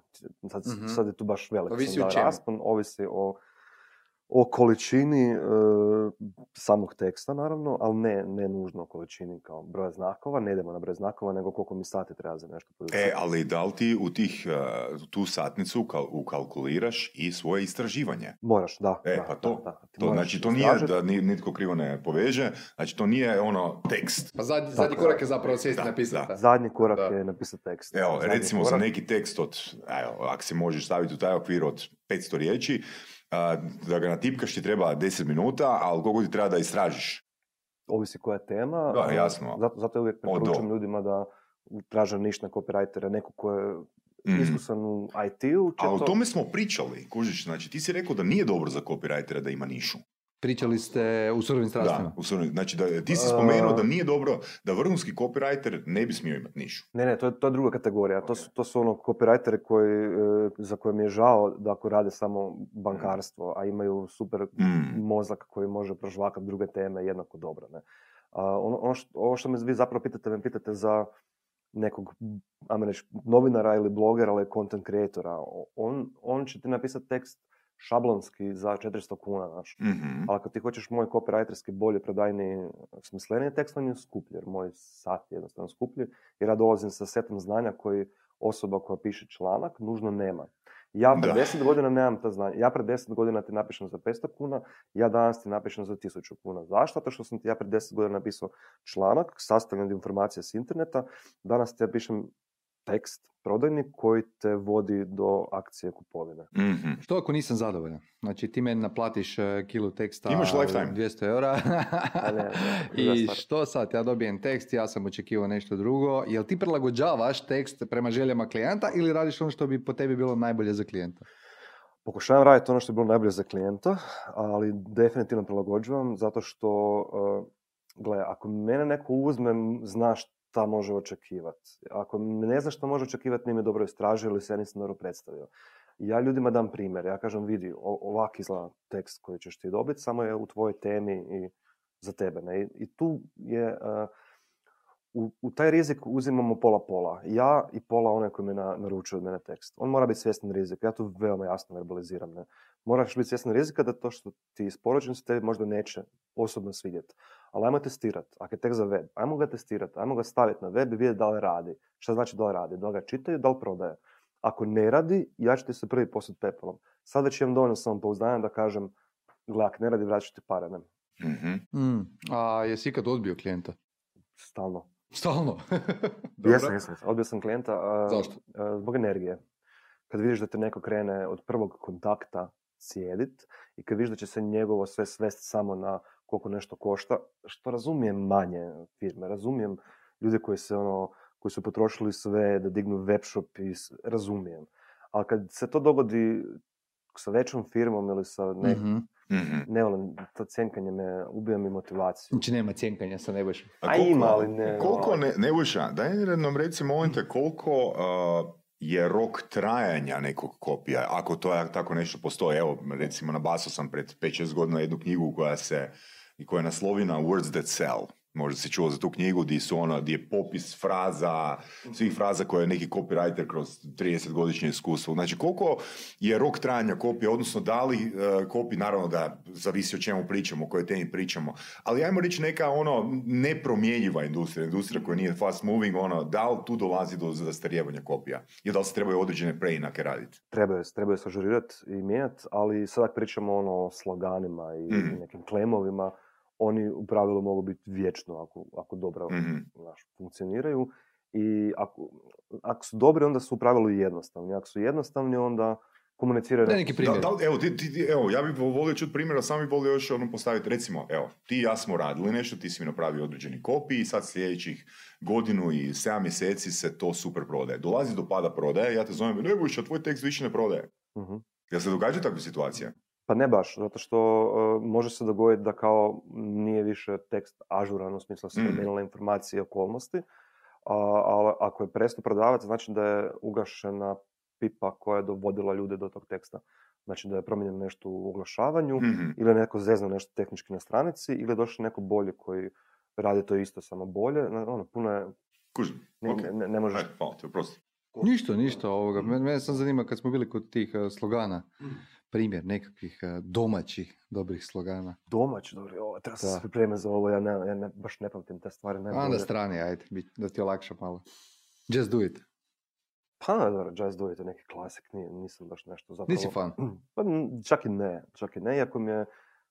Sad, Mhm. sad je tu baš velik Ovisi sam dao čemu. raspon, ovisi o, o količini e, samog teksta naravno, ali ne, ne nužno o količini kao broja znakova, ne idemo na broj znakova, nego koliko mi sati treba za nešto E, ali da li ti u tih, uh, tu satnicu ukal- ukalkuliraš i svoje istraživanje? Moraš, da. E, da, pa to, da, da. To, znači, to nije da ni- nitko krivo ne poveže, znači to nije ono tekst. Pa zadnji, zadnji korak je zapravo sjesti napisati. da. Zadnji korak Da. je napisati tekst. Evo, Zadnji recimo za korak- neki tekst od, evo, ako se možeš staviti u taj okvir od 500 riječi, da ga natipkaš ti treba 10 minuta, ali koliko ti treba da istražiš? Ovisi koja je tema. Da, jasno. Zato, zato uvijek preporučujem ljudima da traže nišne copywritere, neko ko je Mhm. iskusan u IT-u. A o to- tome smo pričali, kužiš, znači ti si rekao da nije dobro za copywritera da ima nišu. Pričali ste u surovim strastima. Da, u stvari, znači da, ti si spomenuo da nije dobro, da vrhunski copywriter ne bi smio imati nišu. Ne, ne, to je, to je druga kategorija. To, su, to su ono copywriteri koji, e, za koje mi je žao da ako rade samo bankarstvo, a imaju super Mm. mozak koji može prožvakati druge teme jednako dobro. Ne? A, ono, ono što, ovo što me vi zapravo pitate, me pitate za nekog, ajmo reći, novinara ili blogera ili content creatora. O- On, on će ti napisati tekst šablonski za 400 kuna, znaš. Mhm. Ali ako ti hoćeš moj copywriterski bolji, prodajniji, smisleniji tekst, on je skuplji, jer moj sat je jednostavno skuplji, jer ja dolazim sa setom znanja koji osoba koja piše članak nužno nema. Ja pred Da. 10 godina nemam ta znanja. Ja pred 10 godina ti napišem za 500 kuna, ja danas ti napišem za 1000 kuna. Zašto? Zato što sam ti ja pred 10 godina napisao članak, sastavljen od informacija s interneta, danas ti ja pišem tekst prodajni koji te vodi do akcije kupovine. Mhm. Što ako nisam zadovoljan? Znači ti meni naplatiš e, kilu teksta Imaš lifetime. 200 eura A ne, ne, i što sad? Ja dobijem tekst, ja sam očekivao nešto drugo. Jel ti prilagođavaš tekst prema željama klijenta ili radiš ono što bi po tebi bilo najbolje za klijenta? Pokušavam raditi ono što je bilo najbolje za klijenta, ali definitivno prilagođavam zato što, uh, gle, ako mene neko uzme, znaš šta može očekivati. Ako ne znaš šta može očekivati, nije me dobro istražio ili se ja nisam dobro predstavio. Ja ljudima dam primjer. Ja kažem, vidi, ovak izgleda tekst koji ćeš ti dobiti, samo je u tvojoj temi i za tebe. Ne? I tu je... E, u, u, taj rizik uzimamo pola-pola. Ja i pola onaj koji mi na, naručuje od mene tekst. On mora biti svjestan rizika. Ja to veoma jasno verbaliziram. Ne? Moraš biti svjestan rizika da to što ti isporučujem se tebi možda neće osobno svidjeti. Ali ajmo testirati. Ako je tekst za web, ajmo ga testirati. Ajmo ga staviti na web i vidjeti da li radi. Šta znači da li radi? Da li ga čitaju, da li prodaje. Ako ne radi, ja ću ti se prvi posut pepelom. Sad već imam dovoljno samopouzdanja da kažem, glak, ne radi, vraću ti pare. Ne? Mm-hmm. A jesi ikad odbio klijenta? Stalno. Stalno? jesam, jesam. Odbio sam klijenta. Zašto? zbog energije. Kad vidiš da te neko krene od prvog kontakta sjedit i kad vidiš da će se njegovo sve svesti samo na koliko nešto košta, što razumijem manje firme, razumijem ljude koji se ono, koji su potrošili sve da dignu web shop i razumijem. Ali kad se to dogodi sa većom firmom ili sa nekim, mm Ne volim, to cjenkanje me, ubija mi motivaciju. Znači nema cjenkanja sa Nebojšom? A, koliko, ima, ali ne... Koliko, ne, Nebojša, daj nam recimo momente koliko uh, je rok trajanja nekog kopija, ako to je, tako nešto postoji. Evo, recimo na basu sam pred 5-6 godina jednu knjigu koja se, koja je naslovina Words That Sell možda si čuo za tu knjigu di su ono, di je popis fraza, svih fraza koje je neki copywriter kroz 30 godišnje iskustvo. Znači koliko je rok trajanja kopije, odnosno da li uh, kopi, naravno da zavisi o čemu pričamo, o kojoj temi pričamo, ali ajmo reći neka ono nepromjenjiva industrija, industrija koja nije fast moving, ono, da li tu dolazi do zastarijevanja kopija? I da li se trebaju određene preinake raditi? Trebaju, trebaju se ažurirati i mijenjati, ali sad pričamo ono o sloganima i mm. nekim klemovima, oni u pravilu mogu biti vječno ako, ako dobro mm funkcioniraju. I ako, ako su dobri, onda su u pravilu jednostavni. Ako su jednostavni, onda komuniciraju... Da, neki primjer. Da, evo, ti, ti, evo, ja bih volio čuti primjera, sam bih volio još ono postaviti, recimo, evo, ti i ja smo radili nešto, ti si mi napravio određeni kopij i sad sljedećih godinu i sedam mjeseci se to super prodaje. Dolazi do pada prodaje, ja te zovem, ne a tvoj tekst više ne prodaje. Uh-huh. Jel se događa takva situacija? Pa ne baš, zato što uh, može se dogoditi da kao nije više tekst ažuran u smislu se mm. informacije i okolnosti, ali ako je presto prodavati, znači da je ugašena pipa koja je dovodila ljude do tog teksta. Znači da je promijenjeno nešto u oglašavanju mm-hmm. ili neko zezno nešto tehnički na stranici ili je došao neko bolji koji radi to isto samo bolje. Ono, puno je... Ne, ne, ne možeš... Ništa, ništa ovoga. Mene sam zanima kad smo bili kod tih uh, slogana. Mm primjer nekakvih e, domaćih dobrih slogana. Domaći, dobri, ovo, treba se pripremiti za ovo, ja, ne, ja ne, baš ne pamtim te stvari. Ne Onda strani, ajde, da ti olakša malo. Just do it. Pa, dobro, Just do it je neki klasik, nisam baš nešto zapravo... Nisi fan? Pa, čak i ne, čak i ne, iako mi je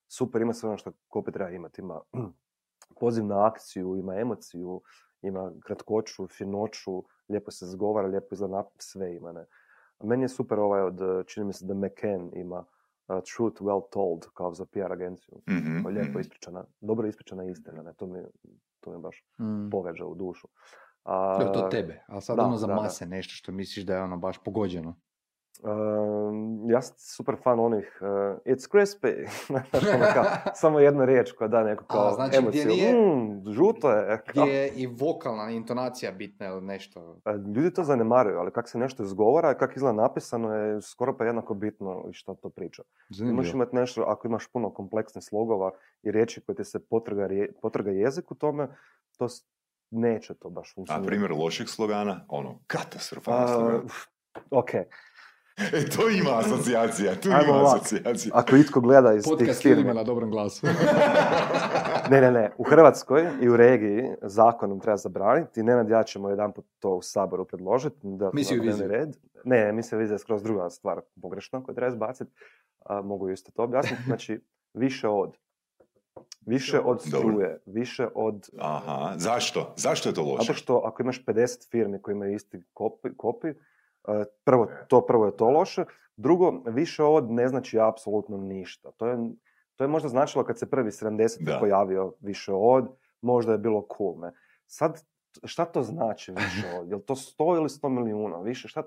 super, ima sve ono što kopit treba imati, ima poziv na akciju, ima emociju, ima kratkoću, finoću, lijepo se zgovara, lijepo izgleda, sve ima, ne. Meni je super ovaj od, čini mi se da McCann ima uh, Truth Well Told kao za PR agenciju. Mm-hmm, lijepo mm ispričana, dobro ispričana istina, ne? To, mi, to mi baš mm. pogađa u dušu. A, to tebe, a sad da, ono za mase nešto što misliš da je ono baš pogođeno. Uh, ja sam super fan onih uh, It's crispy. Ono samo jedna riječ koja da neku kao A, znači, emociju. Nije, mm, žuto je. Gdje je i vokalna intonacija bitna ili nešto. Ljudi to zanemaruju, ali kako se nešto izgovara i kako izgleda napisano je skoro pa jednako bitno i što to priča. Imaš imati nešto, ako imaš puno kompleksnih slogova i riječi koje ti se potrga, potrga jezik u tome, to neće to baš funkcionirati. A primjer loših slogana? Ono, katastrofalno slogana. Ok. E, to ima asocijacija, tu Ajmo ima asocijacija. Ako itko gleda iz Podcast tih firmi... na dobrom glasu. ne, ne, ne. U Hrvatskoj i u regiji zakonom treba zabraniti. Nenad ja ćemo jedan put to u Saboru predložiti. Da, misiju viziju. Red. Ne, misija vizija je skroz druga stvar pogrešna koju treba izbaciti. mogu isto to objasniti. Znači, više od. Više od struje, više od... Aha, zašto? Zašto je to loše? Zato što ako imaš 50 firmi koji imaju isti kopi, kopi prvo, to prvo je to loše. Drugo, više od ne znači apsolutno ništa. To je, to je možda značilo kad se prvi 70 pojavio više od, možda je bilo cool. Ne? Sad, šta to znači više od? Jel to 100 ili 100 milijuna? Više, šta,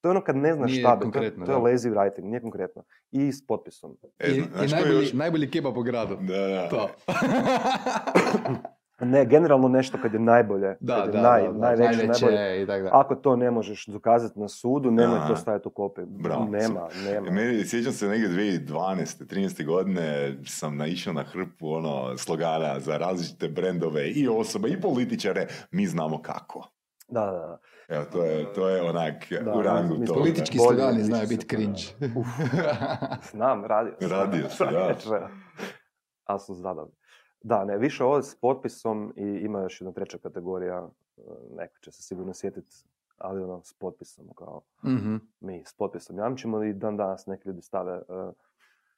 to je ono kad ne znaš šta bi, to, to je lazy writing, nije konkretno. I s potpisom. E, I, i najbolji, još... najbolji kebab po gradu. Da, da. To. Ne, generalno nešto kad je najbolje, Da, kad da, je naj, da, da, najveće, najveće najbolje. i tako da. Ako to ne možeš dokazati na sudu, nemoj Aha. to staviti u kopiju. Bravo. Nema, nema. Meni, sjećam se negdje 2012. 13. godine sam naišao na hrpu ono slogana za različite brendove i osobe i političare, mi znamo kako. Da, da, da. Evo, to je, to je onak Da, u rangu mislim, toga. Politički slogani znaju biti cringe. Znam, radio sam. Radio si, da. Ali su zadali. Da, ne, više ovo s potpisom i ima još jedna treća kategorija, e, neko će se sigurno sjetiti, ali ono s potpisom, kao Mhm. mi s potpisom jamčimo i dan danas neki ljudi stave, e,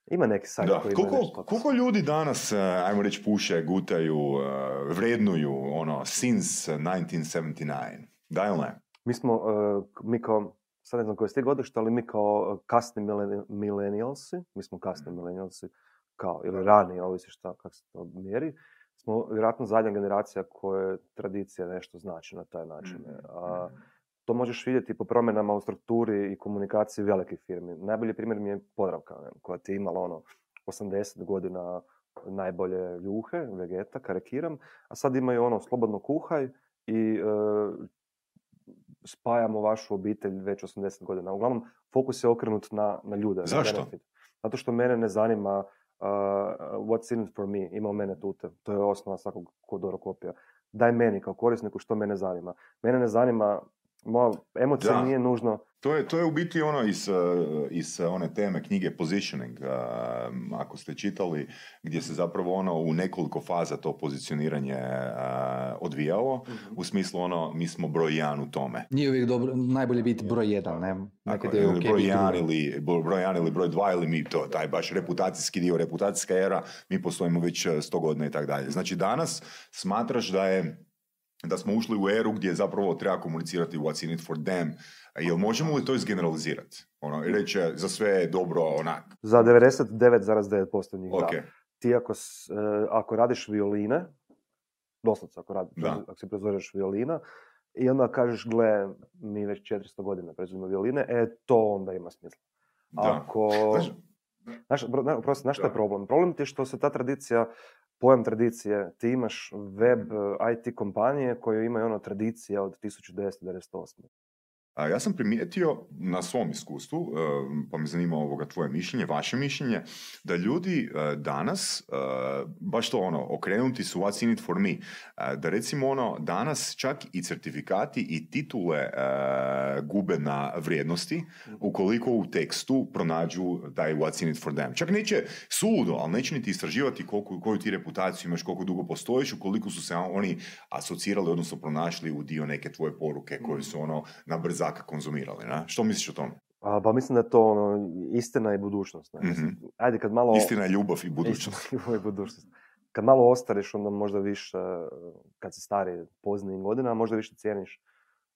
ima neki sajt Da, koji ima koliko, koliko ljudi danas, eh, ajmo reći, puše, gutaju, eh, vrednuju, ono, since 1979? Da ili ne? Mi smo, e, mi kao, sad ne znam koje ste godište, ali mi kao kasni mileni- millennialsi, mi smo kasni millennialsi, kao, ili rani, ovisi šta, kako se to mjeri, smo vjerojatno zadnja generacija koje tradicija nešto znači na taj način. Mhm. A, to možeš vidjeti po promjenama u strukturi i komunikaciji velikih firmi. Najbolji primjer mi je Podravka, koja ti je imala ono 80 godina najbolje ljuhe, vegeta, karikiram, a sad imaju ono slobodno kuhaj i e, spajamo vašu obitelj već 80 godina. Uglavnom, fokus je okrenut na, na ljude. Zašto? benefit. Zato što mene ne zanima what's in it for me, ima mene tute. To je osnova svakog kodorokopija. Daj meni kao korisniku što mene zanima. Mene ne zanima, moja emocija Da. nije nužno To je, to je u biti ono iz, eh, iz eh, one teme knjige Positioning, eh, ako ste čitali, gdje se zapravo ono u nekoliko faza to pozicioniranje odvijalo, u smislu ono, mi smo broj jedan u tome. Nije uvijek dobro, najbolje biti broj jedan, ne? Tako, Nekad je ili okej broj jedan ili bro- broj jedan ili broj dva ili mi to, taj baš reputacijski dio, reputacijska era, mi postojimo već 100 godina i tako dalje. Znači danas smatraš da je da smo ušli u eru gdje zapravo treba komunicirati what's in it for them. Jel možemo li to izgeneralizirati? Ono, reći za sve je dobro onak. za 99,9% njih. Ok, Da. Ti ako, e, ako radiš violine, doslovce ako, radi, Da. ako si proizvođaš violina, i onda kažeš, gle, mi već 400 godina proizvodimo violine, e, to onda ima smisla. da. Ako... Znaš, Znaš, bro- ne, oprosti, znaš šta je Da. problem? Problem ti je što se ta tradicija, pojam tradicije, ti imaš web e, IT kompanije koje imaju ono tradicija od 1998. A ja sam primijetio na svom iskustvu, eh, pa me zanima ovoga tvoje mišljenje, vaše mišljenje, da ljudi eh, danas, eh, baš to ono, okrenuti su what's in it for me, da recimo ono, danas čak i certifikati i titule gube na vrijednosti ukoliko u tekstu pronađu taj what's in it for them. Čak neće suludo, ali neće niti istraživati koliko, koju ti reputaciju imaš, koliko dugo postojiš, ukoliko su se oni asocirali, odnosno pronašli u dio neke tvoje poruke koje su ono na brzaka konzumirali. Na? Što misliš o tome? A, pa mislim da je to ono, istina i budućnost. Ne? Mhm. Ajde, kad malo... Istina je ljubav i budućnost. Istina i budućnost. Kad malo ostariš, onda možda više, kad si stari, poznijim godinama, možda više cijeniš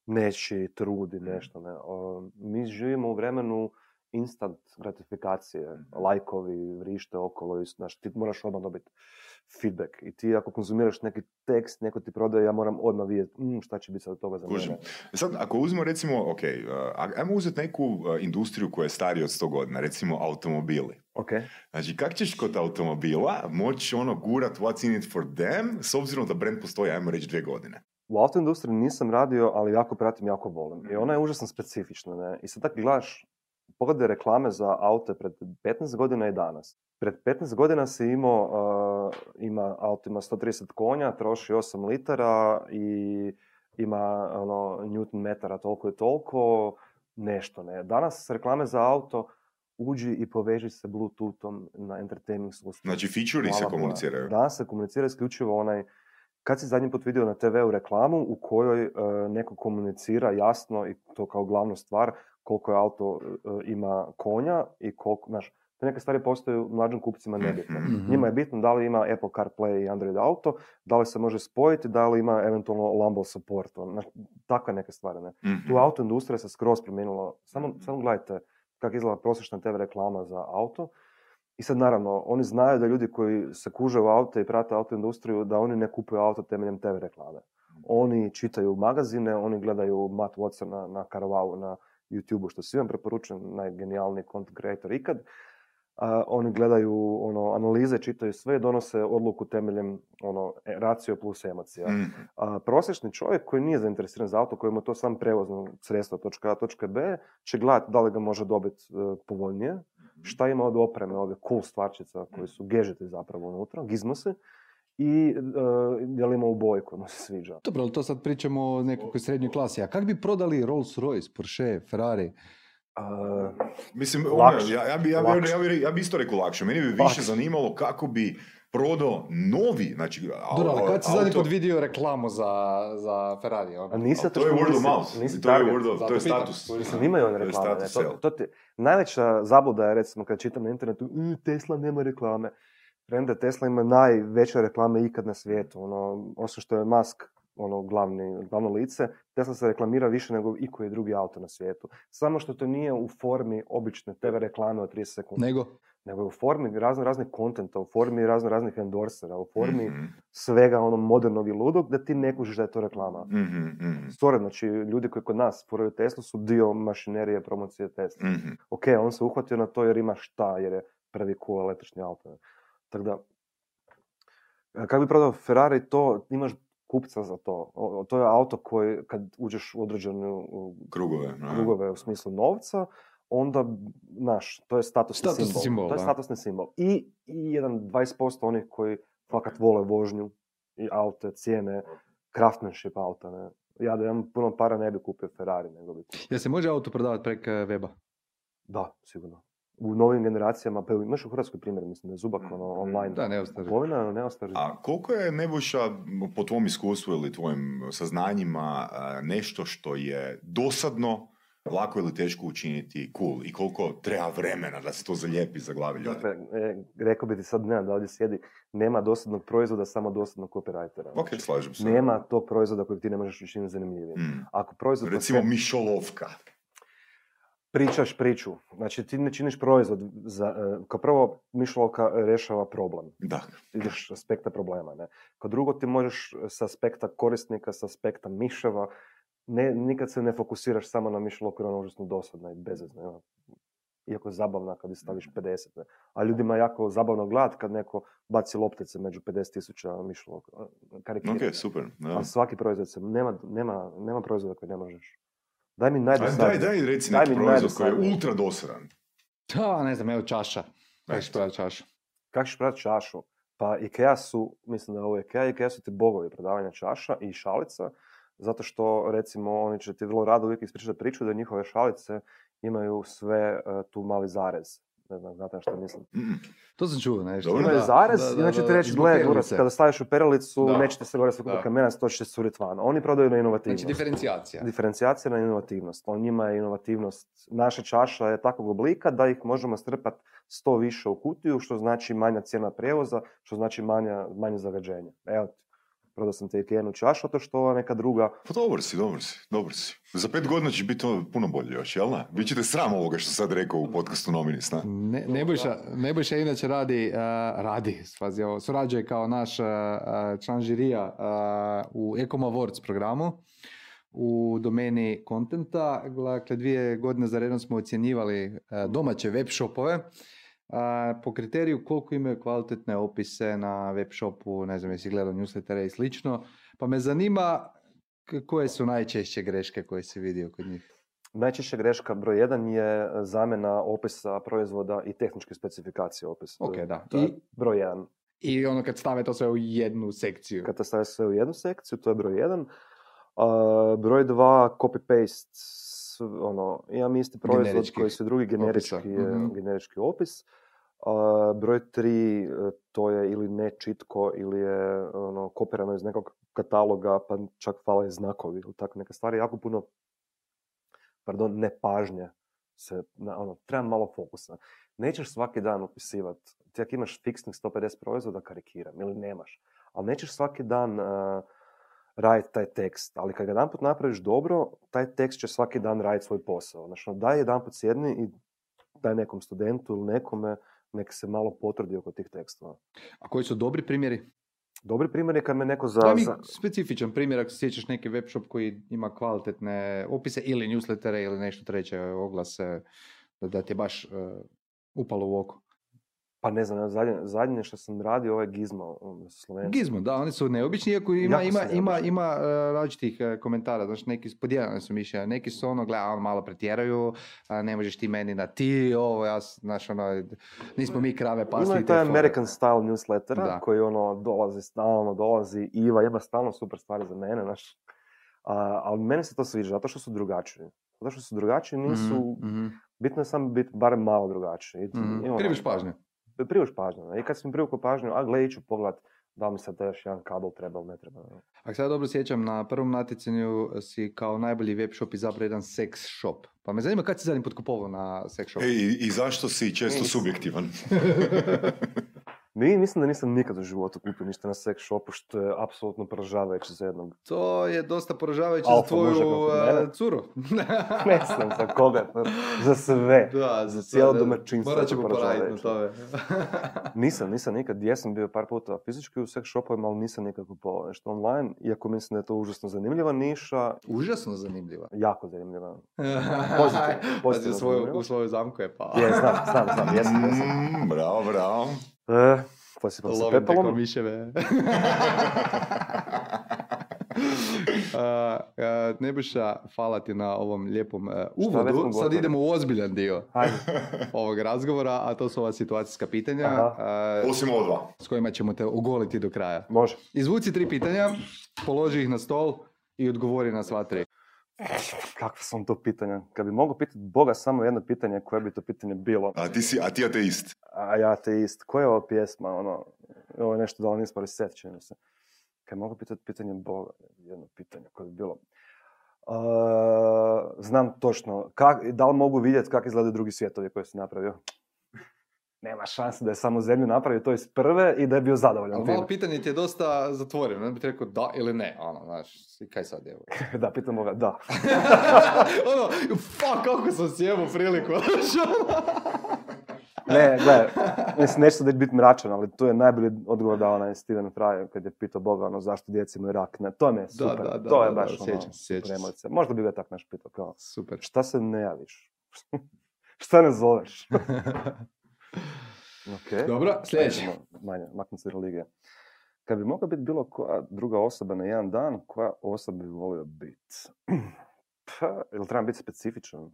nečiji trud i Mhm. nešto. Ne? O, mi živimo u vremenu instant gratifikacije, lajkovi, vrište okolo, i, znaš, ti moraš odmah dobiti feedback. I ti ako konzumiraš neki tekst, neko ti prodaje, ja moram odmah vidjeti mm, šta će biti sad od toga za mene. Sad, ako uzmemo recimo, ok, uh, ajmo uzeti neku uh, industriju koja je starija od 100 godina, recimo automobili. Ok, Znači, kak ćeš kod automobila moći ono gurat what's in it for them, s obzirom da brand postoji, ajmo reći, dvije godine? U autoindustriji nisam radio, ali jako pratim, jako volim. I ona je užasno specifična. Ne? I sad tako gledaš, pogledaj reklame za aute pred 15 godina i danas. Pred 15 godina si imao, uh, ima, auto ima 130 konja, troši 8 litara i ima ono, newton metara toliko i toliko, nešto. Ne? Danas reklame za auto uđi i poveži se bluetoothom na entertainment sustav. Znači, feature se komuniciraju. Danas se komunicira isključivo onaj kad si zadnji put vidio na TV-u reklamu u kojoj e, neko komunicira jasno i to kao glavnu stvar koliko je auto e, ima konja i koliko, znaš, te neke stvari postaju mlađim kupcima nebitne. Mhm. Njima je bitno da li ima Apple CarPlay i Android auto, da li se može spojiti, da li ima eventualno Lambo support, ono, znaš, takve neke stvari. Ne? Mhm. Tu auto industrija se skroz promijenila. Samo, samo gledajte kako izgleda prosječna TV reklama za auto. I sad naravno, oni znaju da ljudi koji se kuže u aute i prate auto industriju, da oni ne kupuju auto temeljem TV reklame. Oni čitaju magazine, oni gledaju Matt Watson na, na Caravau, na YouTube-u, što svima preporučujem, najgenijalniji content creator ikad. a, oni gledaju ono, analize, čitaju sve donose odluku temeljem ono, e, racio plus emocija. Mhm. A, prosječni čovjek koji nije zainteresiran za auto, koji mu je to sam prevozno sredstvo točka A, točka B, će gledati da li ga može dobiti e, povoljnije, šta ima od opreme, ove cool stvarčica koji su gežeti zapravo unutra, gizmosi, i e, je li ima u boji koja mu se sviđa. Dobro, ali to sad pričamo o nekakvoj srednjoj klasi. A kak bi prodali Rolls Royce, Porsche, Ferrari? A, Mislim, ono, Lakše. ja, ja, bi, ja, bi, Lakše. ja, bi, ja bi isto rekao lakše. Meni bi više Lakše. zanimalo kako bi prodao novi, znači, Dobro, ali kad si zadnji put vidio reklamu za, za Ferrari? Ono? a nisi Ali zato to je word of mouth. nisi To je word of, to je status. Mislim, imaju one To je reklame. To, sell. to ti, najveća zabluda je, recimo, kad čitam na internetu, "Mm, Tesla nema reklame. Premda Tesla ima najveće reklame ikad na svijetu. Ono, osim što je Musk ono, glavni, glavno lice, Tesla se reklamira više nego i koji drugi auto na svijetu. Samo što to nije u formi obične TV reklame od 30 sekundi, Nego? nego je u formi razno raznih kontenta, u formi razno raznih endorsera, u formi Mhm, svega ono modernog i ludog, da ti ne kužiš da je to reklama. mhm, mhm, Stvarno, znači, ljudi koji kod nas furaju Teslu su dio mašinerije promocije Tesla. mhm. Ok, on se uhvatio na to jer ima šta, jer je prvi cool električni auto. Tako da, e, kako bi prodao Ferrari, to imaš kupca za to. O- to je auto koji, kad uđeš u određene Krugove. krugove u smislu novca, onda, znaš, to je statusni, Statusni simbol. simbol, To je statusni simbol. I, I jedan 20% onih koji fakat vole vožnju i aute, cijene, craftsmanship auta, ne. Ja da imam puno para ne bi kupio Ferrari, nego bi... Jel se može auto prodavati preko weba? Da, sigurno. U novim generacijama, pa imaš u Hrvatskoj primjer, mislim da je Zubak ono, online. Da, ne ostari. Kupovina, ne ostari. A koliko je Nebojša po tvom iskustvu ili tvojim saznanjima nešto što je dosadno, lako ili teško učiniti cool i koliko treba vremena da se to zalijepi za glavi ljudi? Dakle, e, rekao bi ti sad, ne, da ovdje sjedi, nema dosadnog proizvoda, samo dosadnog copywritera. Ok, slažem se. Nema tog proizvoda kojeg ti ne možeš učiniti zanimljivim. Mm. Ako proizvod Recimo sebi- mišolovka. Pričaš priču, znači ti ne činiš proizvod, za, e, kao prvo mišlovka rješava problem, Da. ideš s aspekta problema, ne. Kao drugo ti možeš s aspekta korisnika, s aspekta miševa, ne, nikad se ne fokusiraš samo na mišlovku jer ona užasno dosadna i bezvezna. ono. Iako je zabavna kad staviš 50. Ne. A ljudima je jako zabavno gledat kad neko baci loptice među 50 tisuća mišlovka. Ok, super. Da. A svaki proizvod se, nema, nema, nema proizvoda koji ne možeš. Daj mi Aj, najdosadniji. daj, daj, reci Daj neki mi proizvod koji je ultra dosadan. Da, ne znam, evo čaša. Kako ćeš prodati čašu? Kako ćeš prodati čašu? Pa Ikea su, mislim da je ovo Ikea, Ikea su ti bogovi prodavanja čaša i šalica, zato što recimo oni će ti vrlo rado uvijek ispričati priču da njihove šalice imaju sve e, tu mali zarez. Ne znam, znate na što mislim. To sam čuo nešto. Dobro. Imaju Da, zarez da, i da, onda će da, ti reći, gle, kada staviš u perilicu, Da. nećete se gore Da. kamenac, to će se curiti van. Oni prodaju na inovativnost. Znači, diferencijacija. Diferencijacija na inovativnost. On njima je inovativnost. Naša čaša je takvog oblika da ih možemo strpati sto više u kutiju, što znači manja cijena prijevoza, što znači manja, manje zagađenje. Evo prodao sam ti jednu čašu, to što ova neka druga. Pa dobar si, dobar si, dobar si. Za pet godina će biti to puno bolje još, jel da? Bićete sram ovoga što sad rekao u podcastu Nominis, na? Ne, Nebojša, Nebojša inače radi, uh, radi, spazi ovo, surađuje kao naš uh, uh, član žirija uh, u Ecom Awards programu u domeni kontenta. Dakle, dvije godine za redom smo ocjenjivali uh, domaće web shopove uh, po kriteriju koliko imaju kvalitetne opise na web shopu, ne znam jesi gledao newslettere i slično. Pa me zanima koje su najčešće greške koje si vidio kod njih. Najčešća greška broj jedan je zamjena opisa proizvoda i tehničke specifikacije opisa. Ok, da. To je I- broj jedan. I ono kad stave to sve u jednu sekciju. Kad to staviš sve u jednu sekciju, to je broj jedan. A, broj dva, copy-paste, ono, imam isti proizvod Generičkih koji su drugi generički, je- Mhm. generički opis. Broj tri, e, to je ili ne čitko ili je ono, kopirano iz nekog kataloga, pa čak fale znakovi ili tako neke stvari. Jako puno, pardon, nepažnje se, na, ono, treba malo fokusa. Nećeš svaki dan upisivati, ti ako imaš fiksnih 150 proizvoda, karikiram, ili nemaš, ali nećeš svaki dan uh, raditi taj tekst, ali kad ga jedanput napraviš dobro, taj tekst će svaki dan raditi svoj posao. Znači, ono, daj jedanput sjedni i daj nekom studentu ili nekome, nek se malo potrudi oko tih tekstova. A koji su dobri primjeri? Dobri primjer je kad me neko za... Daj mi za- specifičan primjer ako se sjećaš neki web shop koji ima kvalitetne opise ili newslettere ili nešto treće oglase da, da ti je baš uh, upalo u oko. Pa ne znam, zadnje, zadnje što sam radio, ovo je Gizmo, um, Slovenci. Gizmo, da, oni su neobični, iako ima, ima, ima, ima e, različitih e, komentara, znači neki podijeljene su mišljenja, neki su ono, gleda, on malo pretjeraju, a ne možeš ti meni na ti, ovo, ja, znaš, ono, nismo mi krave, pa Ima taj. American style newslettera Da. koji ono dolazi stalno, dolazi, Iva ima stalno super stvari za mene, znaš. A, ali meni se to sviđa, zato što su drugačiji. Zato što su drugačiji, nisu, Mhm, mhm, bitno je samo biti barem malo drugačiji. I- mhm. i Kriviš pažnju. Privuš pažnju. ne. I kad sam privukao pažnju, a gle, iću pogled, da li mi sad još jedan kabel treba ili ne treba. Ako se ja dobro sjećam, na prvom natjecanju si kao najbolji web shop izabrao jedan sex shop. Pa me zanima kad si zadnji potkupovao na sex shop? E, i, I zašto si često subjektivan? Mi, mislim da nisam nikad u životu kupio ništa na sex shopu, što je apsolutno poražavajuće za jednog. To je dosta poražavajuće za tvoju curu. Ne znam za koga, za sve. da, Za cijelo domaćinstvo Morat ćemo poraditi na tome. Nisam, nisam nikad, jesam bio par puta fizički u sex shopovima, ali nisam nikad kupovao nešto online, iako mislim da je to užasno zanimljiva niša, Užasno zanimljiva. jako zanimljiva. Pozitivno. pozitivno u, svoju, zanimljivo. u svoju zamku je pa. Je, znam, znam, znam, jesam, jesam. Mm, bravo, bravo. E, posipam se Lovim te ko pepelom. miševe. Uh, uh, Nebuša, hvala ti na ovom lijepom uh, već uvodu. Sad idemo u ozbiljan dio Hajde. ovog razgovora, a to su ova situacijska pitanja uh, Osim ovo dva. s kojima ćemo te ugoliti do kraja. Može. Izvuci tri pitanja, položi ih na stol i odgovori na sva tri. Kakva sam to pitanja? Kad bi mogao pitati Boga samo jedno pitanje, koje bi to pitanje bilo? A ti si, a ti ateist. A ja te ist. Koja je ova pjesma? Ono, ovo je nešto da li nismo reset, čini se. Kad mogu pitati pitanje Boga, jedno pitanje koje bi bilo. Uh, znam točno, kak, da li mogu vidjeti kako izgledaju drugi svjetovi koje si napravio? Nema šanse da je samo zemlju napravio to iz prve i da je bio zadovoljan Ali malo pitanje ti je dosta zatvoreno, ne bih rekao da ili ne, ono, znaš, i kaj sad je ovo? da, pitam Boga, da. ono, fuck, kako sam sjebao priliku, ono. Ne, gle, mislim, neću da biti mračan, ali tu je najbolji odgovor dao onaj Steven Fry kad je pitao Boga ono zašto djeci imaju rak. Ne, to mi je super, da, da, to je da, baš da, ono, sjećam se, sjećam. Možda bi ga tak naš pitao kao, Super. šta se ne javiš? šta ne zoveš? Ok. Dobro, sljedeće. Manje, maknut se religije. Kad bi mogla biti bilo koja druga osoba na jedan dan, koja osoba bi volio biti? Pa, ili trebam biti specifičan?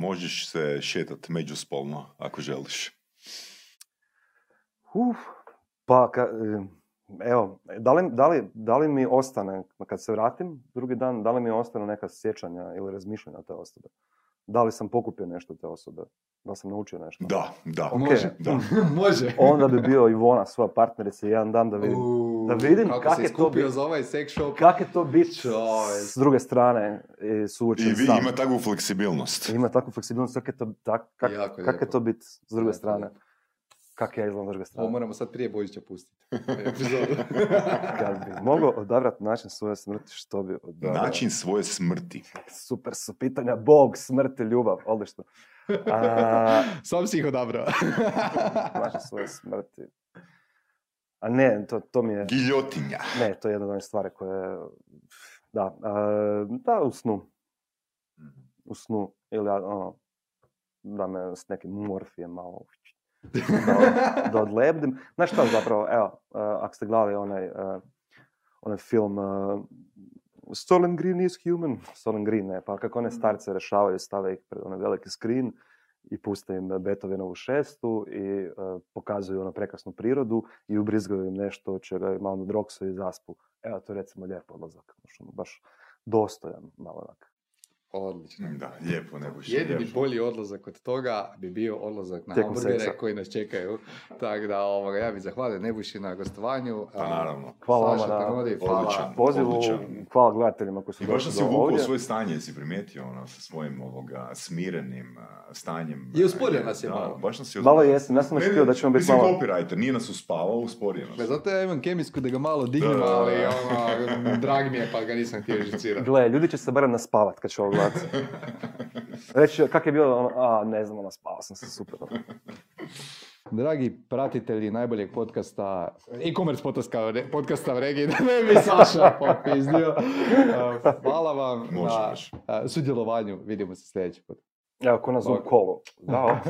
Možeš se šetat međuspolno, ako želiš. Uf, pa, ka, evo, da li, da, li, da li mi ostane, kad se vratim drugi dan, da li mi ostane neka sjećanja ili razmišljanja o te osobe? Da li sam pokupio nešto od te osobe? Da sam naučio nešto? Da, da. Ok. Može, Da. može. Onda bi bio Ivona, svoja partnerica, jedan dan da vidim Uuu, da vidim kako kak se je to iskupio bit. za ovaj sex shop. kak je to biti Čovjek. s druge strane i suočen I vi sam. ima takvu fleksibilnost. Ima takvu fleksibilnost, kak je to, tak, kak, Jako kak je to biti s druge Jako strane? lijepo. Kak ja izgledam s druge Ovo strane? moramo sad prije Božića pustiti. Epizodu. Kad bi mogao odabrati način svoje smrti, što bi odabrao? Način svoje smrti. Super su pitanja. Bog, smrt i ljubav. Odlično. A, Sam si ih odabrao. način svoje smrti. A ne, to, to mi je... Giljotinja. Ne, to je jedna od onih stvari koje... Da, a, da, u snu. U snu. Ili ono, da me s nekim morfijem malo da, da odlebdim. Znaš šta zapravo, evo, uh, ako ste gledali onaj, uh, onaj film uh, Stolen Green is human, Stolen Green, ne, pa kako one starce rešavaju, stave ih pred onaj veliki screen i puste im Beethovenovu šestu i uh, pokazuju ono prekrasnu prirodu i ubrizgaju im nešto od čega malo na droksu i zaspu. Evo, to je recimo lijep odlazak, znaš, ono, baš dostojan malo onak. Odlično. Da, lijepo ne buš. Jedini lijepo. bolji odlazak od toga bi bio odlazak na Tijekom hamburgere seksa. koji nas čekaju. Tako da ovoga, ja bih zahvalio Nebuši na gostovanju. Pa naravno. Hvala vama Saša na Tanodi, hvala. Odličan. pozivu, odličan. hvala gledateljima koji su I baš sam došli se do uvukao u ovdje. svoje stanje, si primijetio ono, sa svojim ovoga, smirenim stanjem. I usporio nas je da, malo. Baš nas je Malo jesam, ja sam Ne, očekivao da ćemo biti mislim, malo... copywriter, nije nas uspavao, usporio nas. Zato ja imam kemijsku da ga malo dignem, ali ono, drag mi je pa ga nisam htio žicirati. Gle, ljudi će se barem naspavat kad će ovo gledati. Reći, kak je bilo, ono, a, ne znam, ono, spavao sam se super. Dragi pratitelji najboljeg podcasta, e-commerce podcasta, podcasta u regiji, da ne bi Saša popizdio. Hvala vam Može, na sudjelovanju. Vidimo se sljedeći put. Evo, ko na Zoom kolu. Da,